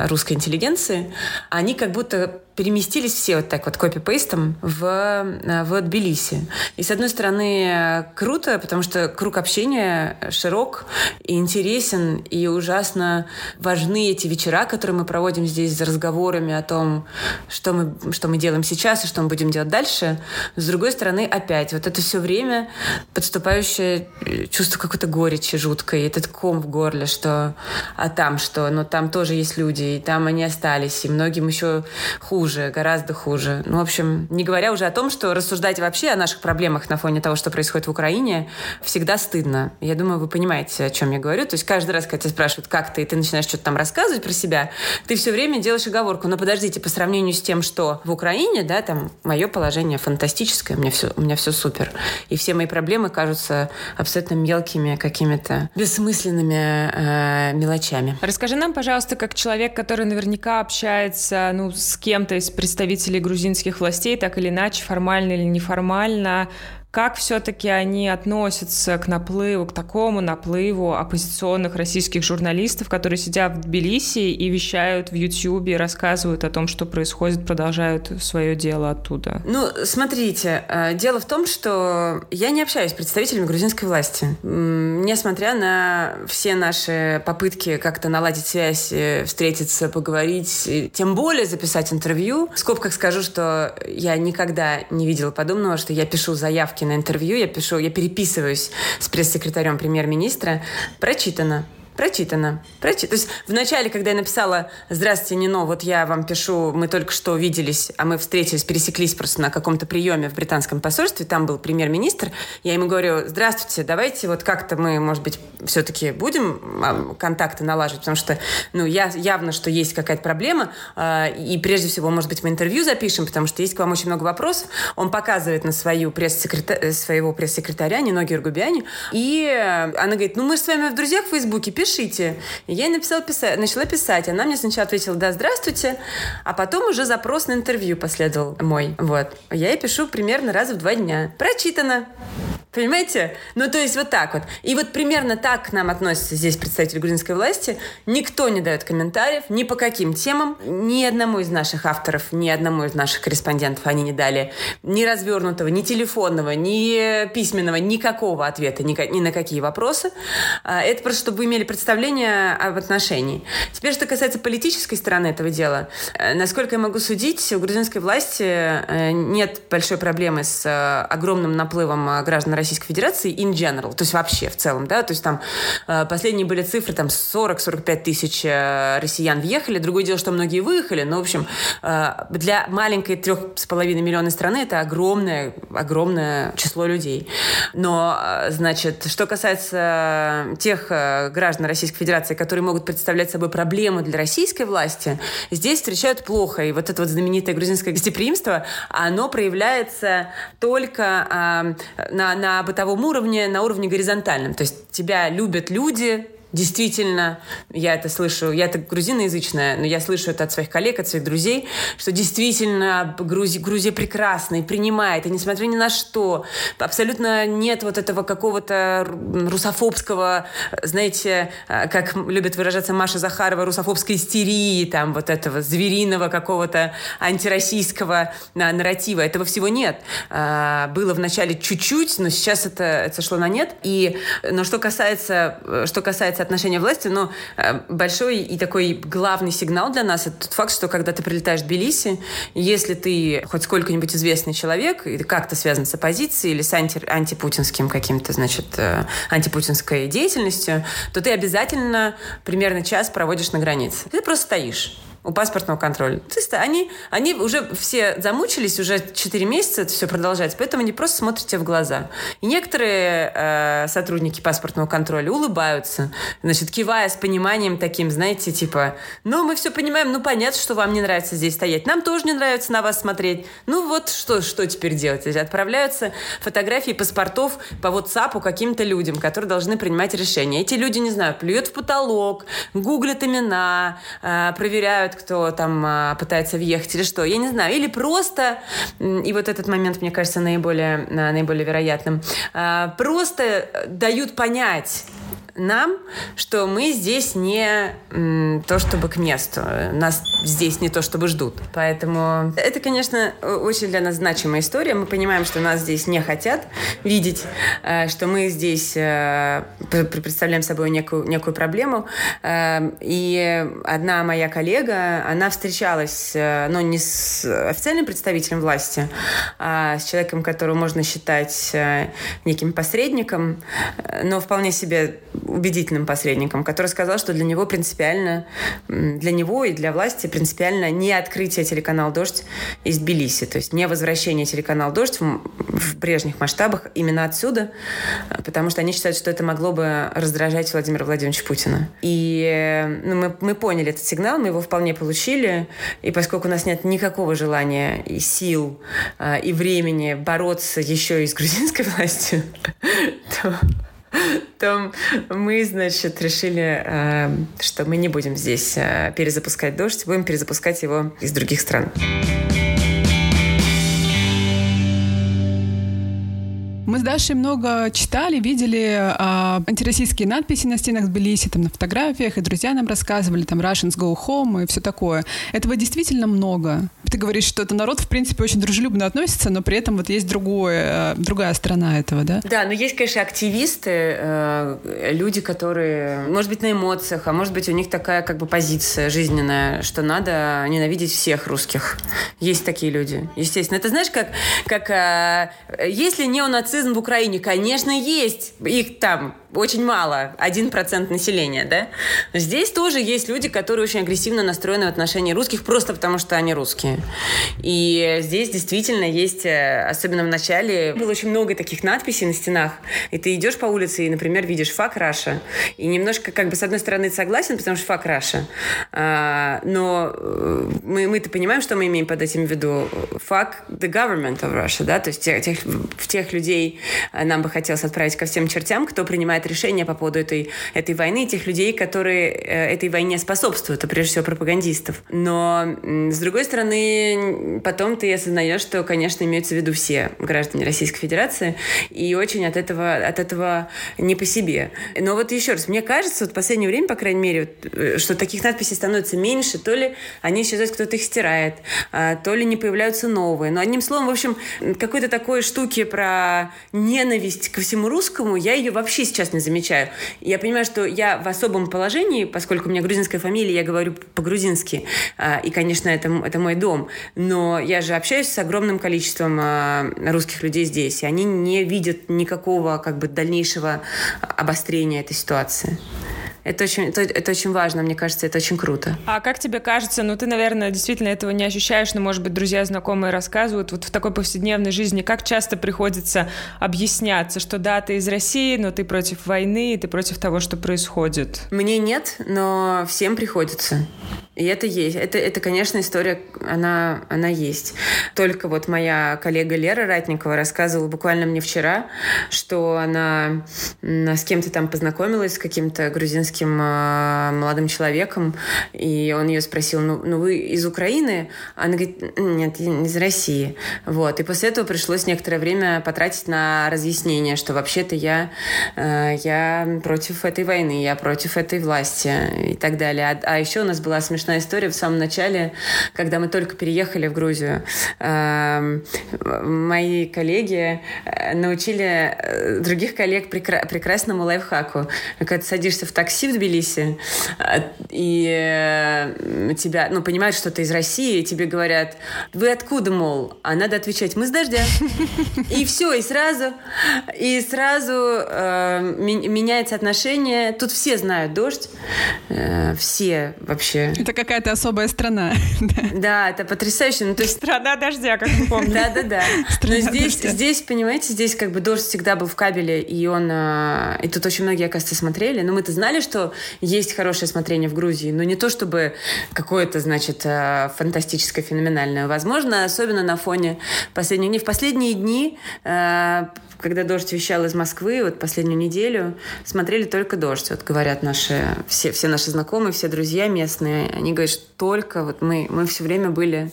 русской интеллигенции, они как будто переместились все вот так вот копи-пейстом в, э, в Тбилиси. И, с одной стороны, круто, потому что круг общения широк и интересен, и ужасно важны эти вечера, которые мы проводим здесь за разговорами о том, что мы, что мы делаем сейчас и что мы будем делать дальше. С другой стороны, опять, вот это все время подступающее чувство какой-то горечи жуткой, этот ком в горле, что а там что, но там тоже есть люди, и там они остались, и многим еще хуже гораздо хуже. Ну, в общем, не говоря уже о том, что рассуждать вообще о наших проблемах на фоне того, что происходит в Украине, всегда стыдно. Я думаю, вы понимаете, о чем я говорю. То есть каждый раз, когда тебя спрашивают, как ты, и ты начинаешь что-то там рассказывать про себя, ты все время делаешь оговорку. Но подождите, по сравнению с тем, что в Украине, да, там мое положение фантастическое, у меня все, у меня все супер. И все мои проблемы кажутся абсолютно мелкими, какими-то бессмысленными э, мелочами. Расскажи нам, пожалуйста, как человек, который наверняка общается ну, с кем-то из представителей грузинских властей, так или иначе, формально или неформально, как все-таки они относятся к наплыву, к такому наплыву оппозиционных российских журналистов, которые сидят в Тбилиси и вещают в Ютьюбе, рассказывают о том, что происходит, продолжают свое дело оттуда? Ну, смотрите, э, дело в том, что я не общаюсь с представителями грузинской власти. Несмотря на все наши попытки как-то наладить связь, э, встретиться, поговорить, тем более записать интервью, в скобках скажу, что я никогда не видела подобного, что я пишу заявки на интервью, я пишу, я переписываюсь с пресс-секретарем премьер-министра, прочитано. Прочитано. Прочитано. То есть вначале, когда я написала «Здравствуйте, Нино, вот я вам пишу, мы только что виделись, а мы встретились, пересеклись просто на каком-то приеме в британском посольстве, там был премьер-министр, я ему говорю «Здравствуйте, давайте вот как-то мы, может быть, все-таки будем а, контакты налаживать, потому что, ну, я, явно, что есть какая-то проблема, э, и прежде всего, может быть, мы интервью запишем, потому что есть к вам очень много вопросов». Он показывает на свою пресс-секретаря, своего пресс-секретаря Нино Гергубяни, и она говорит «Ну, мы с вами в друзьях в Фейсбуке, пишем пишите. И я ей написала, писать, начала писать. Она мне сначала ответила, да, здравствуйте, а потом уже запрос на интервью последовал мой. Вот. Я ей пишу примерно раз в два дня. Прочитано. Понимаете? Ну, то есть вот так вот. И вот примерно так к нам относятся здесь представители грузинской власти. Никто не дает комментариев ни по каким темам. Ни одному из наших авторов, ни одному из наших корреспондентов они не дали ни развернутого, ни телефонного, ни письменного, никакого ответа ни, ни на какие вопросы. А, это просто, чтобы вы имели представление об отношении. Теперь, что касается политической стороны этого дела. Э, насколько я могу судить, у грузинской власти э, нет большой проблемы с э, огромным наплывом граждан Российской Федерации in general, то есть вообще в целом, да, то есть там последние были цифры, там 40-45 тысяч россиян въехали, другое дело, что многие выехали, но, в общем, для маленькой трех с половиной миллионной страны это огромное, огромное число людей. Но, значит, что касается тех граждан Российской Федерации, которые могут представлять собой проблему для российской власти, здесь встречают плохо. И вот это вот знаменитое грузинское гостеприимство, оно проявляется только э, на, на бытовом уровне, на уровне горизонтальном. То есть тебя любят люди, действительно, я это слышу, я это грузиноязычная, но я слышу это от своих коллег, от своих друзей, что действительно Грузия, Грузия прекрасна и принимает, и несмотря ни на что, абсолютно нет вот этого какого-то русофобского, знаете, а, как любит выражаться Маша Захарова, русофобской истерии, там вот этого звериного какого-то антироссийского а, нарратива. Этого всего нет. А, было вначале чуть-чуть, но сейчас это, это шло на нет. И, но что касается, что касается касается отношения власти, но э, большой и такой главный сигнал для нас это тот факт, что когда ты прилетаешь в Тбилиси, если ты хоть сколько-нибудь известный человек, и как-то связан с оппозицией или с анти антипутинским каким-то, значит, э, антипутинской деятельностью, то ты обязательно примерно час проводишь на границе. Ты просто стоишь у паспортного контроля. То есть они, они уже все замучились, уже 4 месяца это все продолжается, поэтому они просто смотрят тебе в глаза. И некоторые э, сотрудники паспортного контроля улыбаются, значит, кивая с пониманием таким, знаете, типа, ну, мы все понимаем, ну, понятно, что вам не нравится здесь стоять, нам тоже не нравится на вас смотреть. Ну, вот что, что теперь делать? Отправляются фотографии паспортов по WhatsApp каким-то людям, которые должны принимать решения. Эти люди, не знаю, плюют в потолок, гуглят имена, э, проверяют, кто там а, пытается въехать или что, я не знаю. Или просто, и вот этот момент, мне кажется, наиболее, наиболее вероятным, а, просто дают понять, нам, что мы здесь не то, чтобы к месту. Нас здесь не то, чтобы ждут. Поэтому это, конечно, очень для нас значимая история. Мы понимаем, что нас здесь не хотят видеть, э, что мы здесь э, представляем собой некую, некую проблему. Э, и одна моя коллега, она встречалась, но не с официальным представителем власти, а с человеком, которого можно считать неким посредником, но вполне себе убедительным посредником, который сказал, что для него принципиально, для него и для власти принципиально не открытие телеканала «Дождь» из Тбилиси, то есть не возвращение телеканала «Дождь» в, в прежних масштабах именно отсюда, потому что они считают, что это могло бы раздражать Владимира Владимировича Путина. И ну, мы, мы поняли этот сигнал, мы его вполне получили, и поскольку у нас нет никакого желания и сил, а, и времени бороться еще и с грузинской властью, то то мы, значит, решили, э, что мы не будем здесь э, перезапускать дождь, будем перезапускать его из других стран. Мы с Дашей много читали, видели а, антироссийские надписи на стенах Тбилиси, там на фотографиях, и друзья нам рассказывали, там Russians go home и все такое. Этого действительно много. Ты говоришь, что это народ, в принципе, очень дружелюбно относится, но при этом вот есть другое, другая сторона этого, да? Да, но есть, конечно, активисты, э, люди, которые, может быть, на эмоциях, а может быть, у них такая как бы позиция жизненная, что надо ненавидеть всех русских. Есть такие люди, естественно. Это знаешь, как, как э, есть неонацизм в Украине? Конечно, есть. Их там очень мало, один процент населения, да? Здесь тоже есть люди, которые очень агрессивно настроены в отношении русских, просто потому что они русские. И здесь действительно есть, э, особенно в начале, было очень много таких надписей на стенах, и ты идешь по улице и, например, видишь «Fuck Russia», и немножко, как бы, с одной стороны, согласен, потому что «Fuck Russia», а, но э, мы, мы-то понимаем, что мы имеем под этим в виду. «Fuck the government of Russia», да, то есть тех, тех, тех людей э, нам бы хотелось отправить ко всем чертям, кто принимает решения по поводу этой, этой войны, тех людей, которые э, этой войне способствуют, а прежде всего пропагандистов. Но, с другой стороны, потом ты осознаешь, что, конечно, имеются в виду все граждане Российской Федерации, и очень от этого, от этого не по себе. Но вот еще раз, мне кажется, вот в последнее время, по крайней мере, э, что таких надписей становится меньше, то ли они исчезают, кто-то их стирает, а, то ли не появляются новые. Но одним словом, в общем, какой-то такой штуки про ненависть ко всему русскому, я ее вообще сейчас не замечаю. Я понимаю, что я в особом положении, поскольку у меня грузинская фамилия, я говорю по-грузински. А, и, конечно, это, это мой дом. Но я же общаюсь с огромным количеством а, русских людей здесь. И они не видят никакого как бы дальнейшего обострения этой ситуации. Это очень, это, это очень важно, мне кажется, это очень круто. А как тебе кажется, ну ты, наверное, действительно этого не ощущаешь, но, может быть, друзья, знакомые рассказывают, вот в такой повседневной жизни, как часто приходится объясняться, что да, ты из России, но ты против войны, ты против того, что происходит? Мне нет, но всем приходится. И это есть. Это, это, конечно, история, она, она есть. Только вот моя коллега Лера Ратникова рассказывала буквально мне вчера, что она с кем-то там познакомилась, с каким-то грузинским э, молодым человеком, и он ее спросил, ну, ну вы из Украины? Она говорит, нет, из России. Вот. И после этого пришлось некоторое время потратить на разъяснение, что вообще-то я, э, я против этой войны, я против этой власти и так далее. А, а еще у нас была смешная история в самом начале, когда мы только переехали в Грузию. Эм, мои коллеги э, научили э, других коллег прекрасному лайфхаку. Когда ты садишься в такси в Тбилиси, э, и тебя, ну, понимают, что ты из России, и тебе говорят, вы откуда, мол? А надо отвечать, мы с дождя. И все, и сразу, и сразу э, меняется отношение. Тут все знают дождь, э, все вообще. Это какая-то особая страна. Да, это потрясающе. Ну, то есть... Страна дождя, как мы помним. Да, да, да. Но здесь, здесь, понимаете, здесь как бы дождь всегда был в кабеле, и он... И тут очень многие, оказывается, смотрели. Но мы-то знали, что есть хорошее смотрение в Грузии, но не то чтобы какое-то, значит, а, фантастическое, феноменальное. Возможно, особенно на фоне последних дней. В последние дни а, когда дождь вещал из Москвы, вот последнюю неделю, смотрели только дождь. Вот говорят наши, все, все наши знакомые, все друзья местные, они говорят, что только вот мы, мы все время были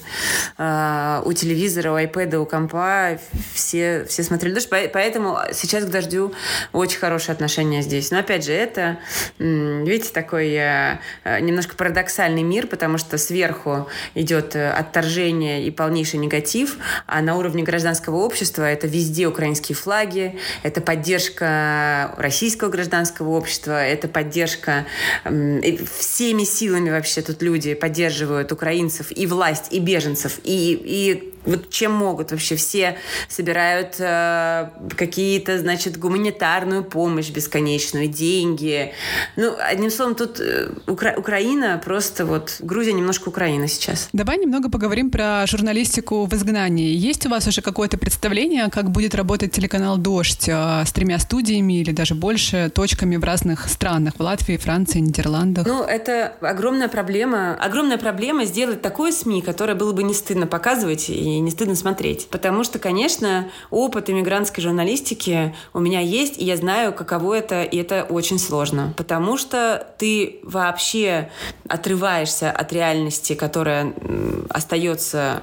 э, у телевизора, у iPad, у компа, все, все смотрели дождь, поэтому сейчас к дождю очень хорошее отношение здесь. Но опять же, это, видите, такой э, немножко парадоксальный мир, потому что сверху идет отторжение и полнейший негатив, а на уровне гражданского общества это везде украинские флаги, флаги, это поддержка российского гражданского общества, это поддержка всеми силами вообще тут люди поддерживают украинцев и власть, и беженцев, и, и вот чем могут вообще все собирают э, какие-то, значит, гуманитарную помощь бесконечную, деньги. Ну, одним словом, тут э, Укра- Украина просто вот Грузия немножко Украина сейчас. Давай немного поговорим про журналистику в изгнании. Есть у вас уже какое-то представление, как будет работать телеканал «Дождь» э, с тремя студиями или даже больше точками в разных странах, в Латвии, Франции, Нидерландах? Ну, это огромная проблема. Огромная проблема сделать такое СМИ, которое было бы не стыдно показывать и не стыдно смотреть. Потому что, конечно, опыт иммигрантской журналистики у меня есть, и я знаю, каково это, и это очень сложно. Потому что ты вообще отрываешься от реальности, которая остается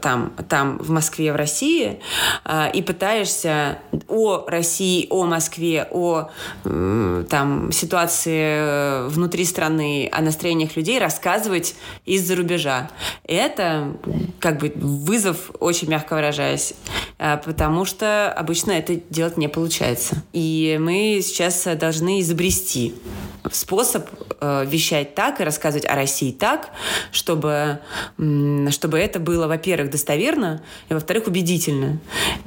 там, там в Москве, в России, э, и пытаешься о России, о Москве, о там, ситуации внутри страны, о настроениях людей рассказывать из-за рубежа. Это как бы вызов, очень мягко выражаясь, потому что обычно это делать не получается. И мы сейчас должны изобрести способ э, вещать так и рассказывать о России так, чтобы, чтобы это было, во-первых, достоверно, и, во-вторых, убедительно.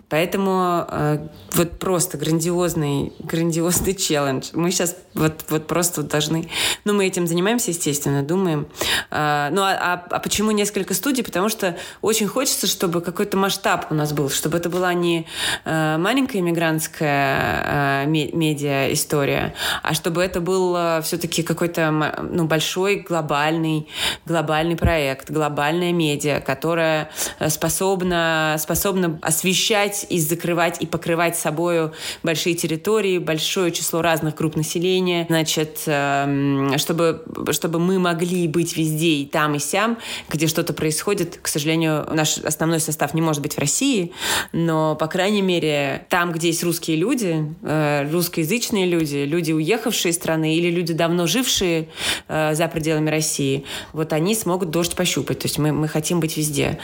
Поэтому э, вот просто грандиозный, грандиозный челлендж. Мы сейчас вот, вот просто должны... Ну, мы этим занимаемся, естественно, думаем. Э, ну, а, а, а почему несколько студий? Потому что очень хочется, чтобы какой-то масштаб у нас был, чтобы это была не э, маленькая иммигрантская э, медиа-история, а чтобы это был все-таки какой-то ну, большой глобальный, глобальный проект, глобальная медиа, которая э, способна, способна освещать и закрывать и покрывать собою большие территории, большое число разных групп населения, значит, эм, чтобы, чтобы мы могли быть везде и там, и сям, где что-то происходит. К сожалению, наш основной состав не может быть в России, но, по крайней мере, там, где есть русские люди, э, русскоязычные люди, люди, уехавшие из страны или люди, давно жившие э, за пределами России, вот они смогут дождь пощупать. То есть мы, мы хотим быть везде.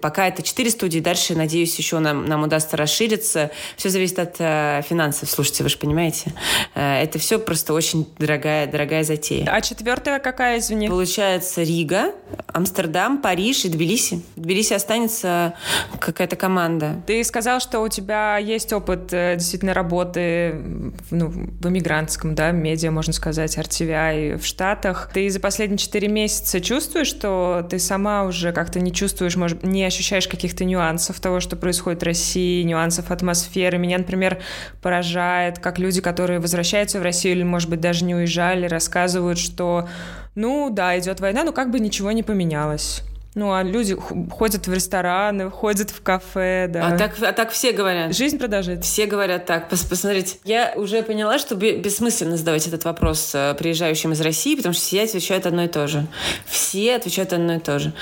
Пока это четыре студии, дальше, надеюсь, еще нам, нам удастся расшириться. Все зависит от э, финансов. Слушайте, вы же понимаете. Э, это все просто очень дорогая, дорогая затея. А четвертая какая, извини? Получается Рига, Амстердам, Париж и Тбилиси. В Тбилиси останется какая-то команда. Ты сказал, что у тебя есть опыт э, действительно работы ну, в эмигрантском, да, медиа, можно сказать сказать, RTVI в Штатах. Ты за последние четыре месяца чувствуешь, что ты сама уже как-то не чувствуешь, может, не ощущаешь каких-то нюансов того, что происходит в России, нюансов атмосферы? Меня, например, поражает, как люди, которые возвращаются в Россию или, может быть, даже не уезжали, рассказывают, что ну да, идет война, но как бы ничего не поменялось. Ну, а люди ходят в рестораны, ходят в кафе, да. А так, а так все говорят. Жизнь продолжает. Все говорят так. Пос Посмотрите, я уже поняла, что бессмысленно задавать этот вопрос э, приезжающим из России, потому что все отвечают одно и то же. Все отвечают одно и то же.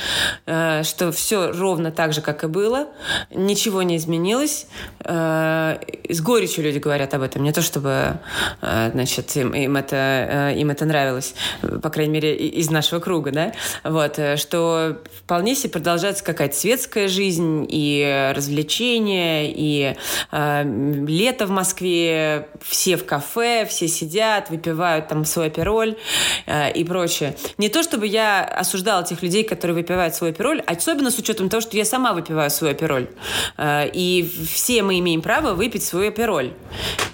Э, что все ровно так же, как и было, ничего не изменилось. Э, с горечью люди говорят об этом. Не то, чтобы значит, им, им, это, им это нравилось, по крайней мере, из нашего круга, да? Вот, что вполне себе продолжается какая-то светская жизнь и развлечения, и э, лето в Москве, все в кафе, все сидят, выпивают там свой апероль э, и прочее. Не то, чтобы я осуждала тех людей, которые выпивают свой апероль, особенно с учетом того, что я сама выпиваю свой апероль. Э, и все мы имеем право выпить свой апероль.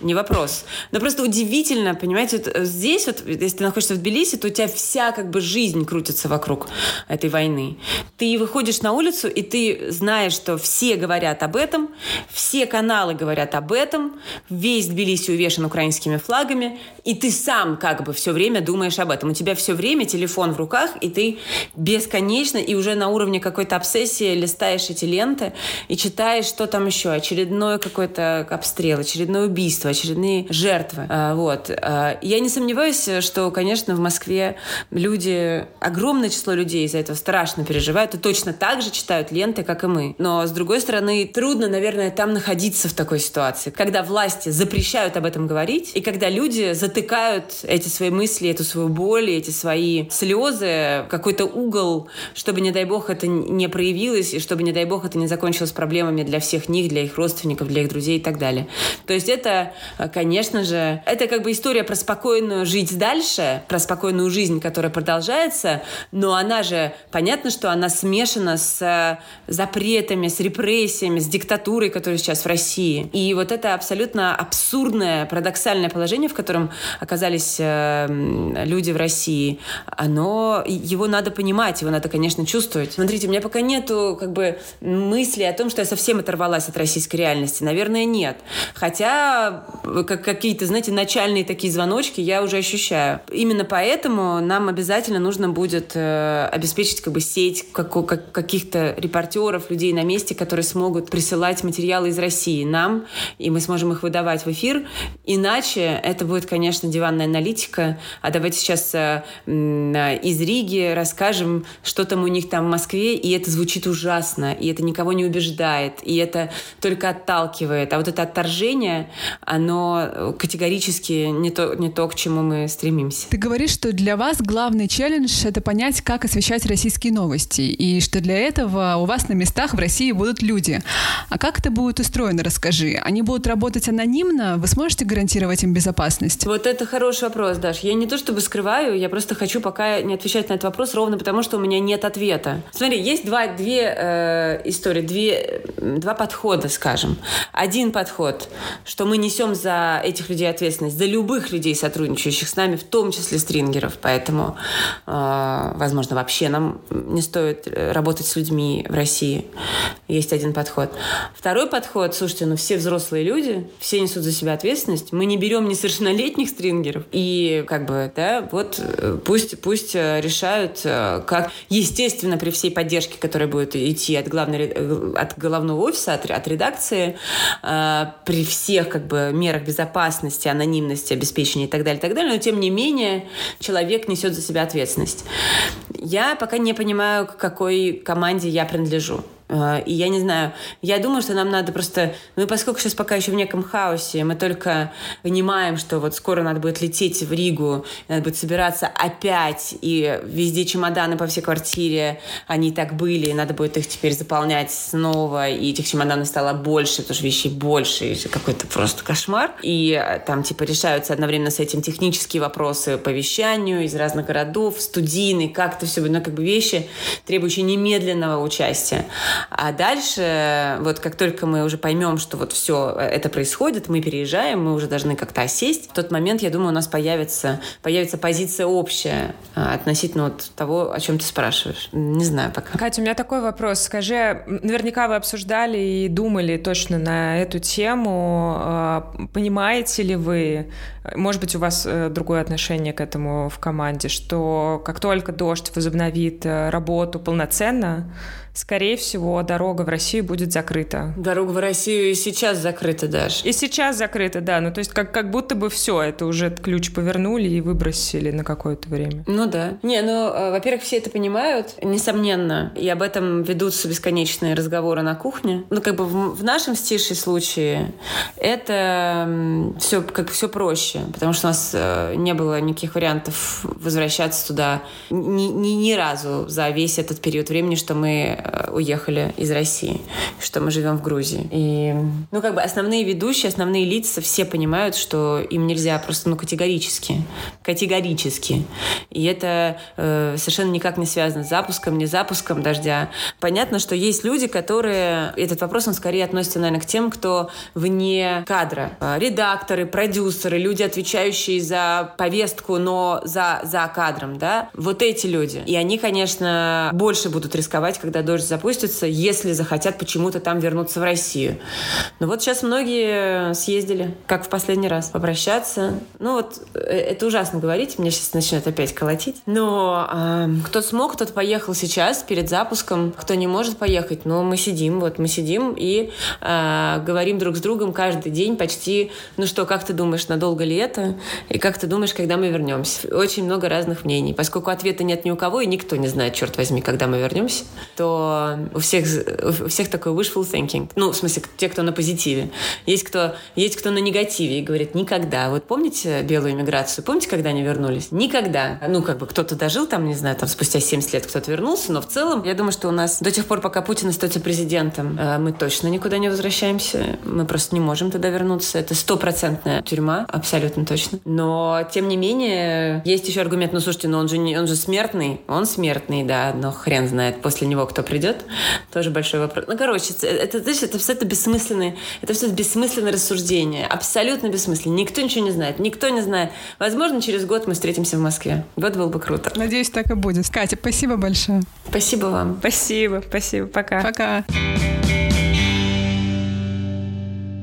Не вопрос. Но просто удивительно, понимаете, вот здесь вот, если ты находишься в Тбилиси, то у тебя вся как бы жизнь крутится вокруг этой войны. Ты выходишь на улицу, и ты знаешь, что все говорят об этом, все каналы говорят об этом, весь Тбилиси увешан украинскими флагами, и ты сам как бы все время думаешь об этом. У тебя все время телефон в руках, и ты бесконечно и уже на уровне какой-то обсессии листаешь эти ленты и читаешь, что там еще. Очередной какой-то обстрел, очередное убийство, очередные жертвы. А, вот. А, я не сомневаюсь, что, конечно, в Москве люди, огромное число людей из-за этого страшно переживают и точно так же читают ленты, как и мы. Но, с другой стороны, трудно, наверное, там находиться в такой ситуации, когда власти запрещают об этом говорить, и когда люди затыкают эти свои мысли, эту свою боль, эти свои слезы, какой-то угол, чтобы, не дай бог, это не проявилось, и чтобы, не дай бог, это не закончилось проблемами для всех них, для их родственников, для их друзей и так далее. То есть это, конечно же, это как бы история про спокойную жить дальше, про спокойную жизнь, которая продолжается, но она же, понятно, что что она смешана с э, запретами, с репрессиями, с диктатурой, которая сейчас в России. И вот это абсолютно абсурдное, парадоксальное положение, в котором оказались э, люди в России, оно, его надо понимать, его надо, конечно, чувствовать. Смотрите, у меня пока нету как бы мысли о том, что я совсем оторвалась от российской реальности. Наверное, нет. Хотя э, как какие-то, знаете, начальные такие звоночки я уже ощущаю. Именно поэтому нам обязательно нужно будет обеспечить как бы сеть иметь как, как, каких-то репортеров, людей на месте, которые смогут присылать материалы из России нам, и мы сможем их выдавать в эфир. Иначе это будет, конечно, диванная аналитика. А давайте сейчас э, из Риги расскажем, что там у них там в Москве, и это звучит ужасно, и это никого не убеждает, и это только отталкивает. А вот это отторжение, оно категорически не то, не то, к чему мы стремимся. Ты говоришь, что для вас главный челлендж — это понять, как освещать российские новости, и что для этого у вас на местах в России будут люди. А как это будет устроено, расскажи. Они будут работать анонимно? Вы сможете гарантировать им безопасность? Вот это хороший вопрос, Даш. Я не то чтобы скрываю, я просто хочу пока не отвечать на этот вопрос ровно потому, что у меня нет ответа. Смотри, есть два, две э, истории, две, два подхода, скажем. Один подход, что мы несем за этих людей ответственность, за любых людей, сотрудничающих с нами, в том числе стрингеров. Поэтому, э, возможно, вообще нам не стоит работать с людьми в России. Есть один подход. Второй подход, слушайте, ну все взрослые люди, все несут за себя ответственность. Мы не берем несовершеннолетних стрингеров. И как бы, да, вот э, пусть, пусть э, решают, э, как, естественно, при всей поддержке, которая будет идти от, главной, от головного офиса, от, от редакции, при всех как бы мерах безопасности, анонимности, обеспечения и так далее, и так далее, но тем не менее человек несет за себя ответственность. Я пока не понимаю, какой команде я принадлежу. А, и я не знаю, я думаю, что нам надо просто... Ну, поскольку сейчас пока еще в неком хаосе, мы только понимаем, что вот скоро надо будет лететь в Ригу, надо будет собираться опять, и везде чемоданы по всей квартире, они и так были, и надо будет их теперь заполнять снова, и этих чемоданов стало больше, потому что вещей больше, и какой-то просто кошмар. И э, там, типа, решаются одновременно с этим технические вопросы по вещанию из разных городов, студийные, как-то все, ну, как бы вещи, требующие немедленного участия. А дальше, вот как только мы уже поймем, что вот все это происходит, мы переезжаем, мы уже должны как-то осесть. В тот момент, я думаю, у нас появится, появится позиция общая а, относительно вот того, о чем ты спрашиваешь. Не знаю пока. Катя, у меня такой вопрос. Скажи, наверняка вы обсуждали и думали точно на эту тему. А, понимаете ли вы, может быть, у вас э, другое отношение к этому в команде, что как только дождь возобновит э, работу полноценно, скорее всего, дорога в Россию будет закрыта. Дорога в Россию и сейчас закрыта даже. И сейчас закрыта, да. Ну, то есть как, как будто бы все, это уже ключ повернули и выбросили на какое-то время. Ну да. Не, ну, э, во-первых, все это понимают, несомненно, и об этом ведутся бесконечные разговоры на кухне. Ну, как бы в, в нашем стише случае это все как все проще, потому что у нас э, не было никаких вариантов возвращаться туда ни, ни, ни разу за весь этот период времени, что мы уехали из России, что мы живем в Грузии. И, ну, как бы основные ведущие, основные лица все понимают, что им нельзя просто, ну, категорически. Категорически. И это э, совершенно никак не связано с запуском, не запуском дождя. Понятно, что есть люди, которые... Этот вопрос, он скорее относится, наверное, к тем, кто вне кадра. Э, редакторы, продюсеры, люди, отвечающие за повестку, но за, за кадром, да? Вот эти люди. И они, конечно, больше будут рисковать, когда дождь дождь запустится, если захотят почему-то там вернуться в Россию. Но вот сейчас многие съездили, как в последний раз, попрощаться. Ну вот, э, это ужасно говорить, меня сейчас начнет опять колотить. Но э, кто смог, тот поехал сейчас, перед запуском. Кто не может поехать, но мы сидим, вот мы сидим и э, говорим друг с другом каждый день почти, ну что, как ты думаешь, надолго ли это? И как ты думаешь, когда мы вернемся? Очень много разных мнений. Поскольку ответа нет ни у кого, и никто не знает, черт возьми, когда мы вернемся, то у всех, у всех такой wishful thinking. Ну, в смысле, те, кто на позитиве. Есть кто, есть кто на негативе и говорит никогда. Вот помните белую иммиграцию? Помните, когда они вернулись? Никогда. Ну, как бы кто-то дожил там, не знаю, там спустя 70 лет кто-то вернулся, но в целом, я думаю, что у нас до тех пор, пока Путин остается президентом, э, мы точно никуда не возвращаемся. Мы просто не можем туда вернуться. Это стопроцентная тюрьма, абсолютно точно. Но, тем не менее, есть еще аргумент, ну, слушайте, ну он же, не, он же смертный. Он смертный, да, но хрен знает после него, кто придет, тоже большой вопрос. Ну, короче, это, знаешь, это все это бессмысленное, это все бессмысленное рассуждение, абсолютно бессмысленно. Никто ничего не знает, никто не знает. Возможно, через год мы встретимся в Москве. Вот было бы круто. Надеюсь, так и будет. Катя, спасибо большое. Спасибо вам. Спасибо, спасибо. Пока. Пока.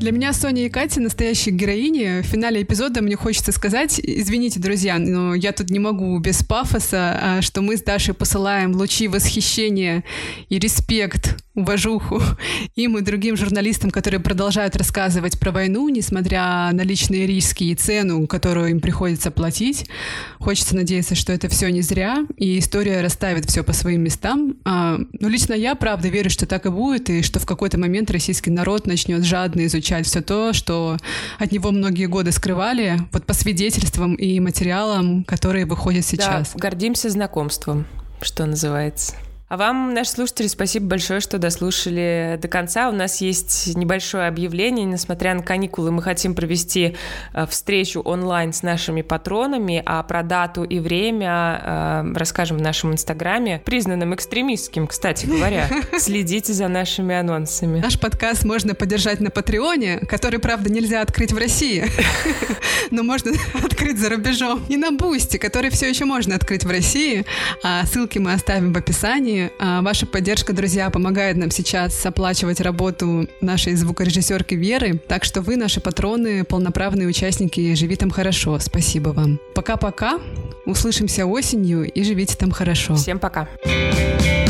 Для меня Соня и Катя настоящие героини. В финале эпизода мне хочется сказать, извините, друзья, но я тут не могу без пафоса, а, что мы с Дашей посылаем лучи восхищения и респект уважуху им и другим журналистам, которые продолжают рассказывать про войну, несмотря на личные риски и цену, которую им приходится платить. Хочется надеяться, что это все не зря, и история расставит все по своим местам. А, но ну, лично я, правда, верю, что так и будет, и что в какой-то момент российский народ начнет жадно изучать все то, что от него многие годы скрывали, вот по свидетельствам и материалам, которые выходят сейчас. Да, гордимся знакомством, что называется. А вам, наши слушатели, спасибо большое, что дослушали до конца. У нас есть небольшое объявление. Несмотря на каникулы, мы хотим провести э, встречу онлайн с нашими патронами, а про дату и время э, расскажем в нашем инстаграме, признанном экстремистским, кстати говоря. Следите за нашими анонсами. Наш подкаст можно поддержать на Патреоне, который, правда, нельзя открыть в России, но можно открыть за рубежом. И на Бусти, который все еще можно открыть в России. А ссылки мы оставим в описании. А, ваша поддержка, друзья, помогает нам сейчас оплачивать работу нашей звукорежиссерки Веры. Так что вы, наши патроны, полноправные участники «Живи там хорошо». Спасибо вам. Пока-пока. Услышимся осенью и живите там хорошо. Всем пока. Пока.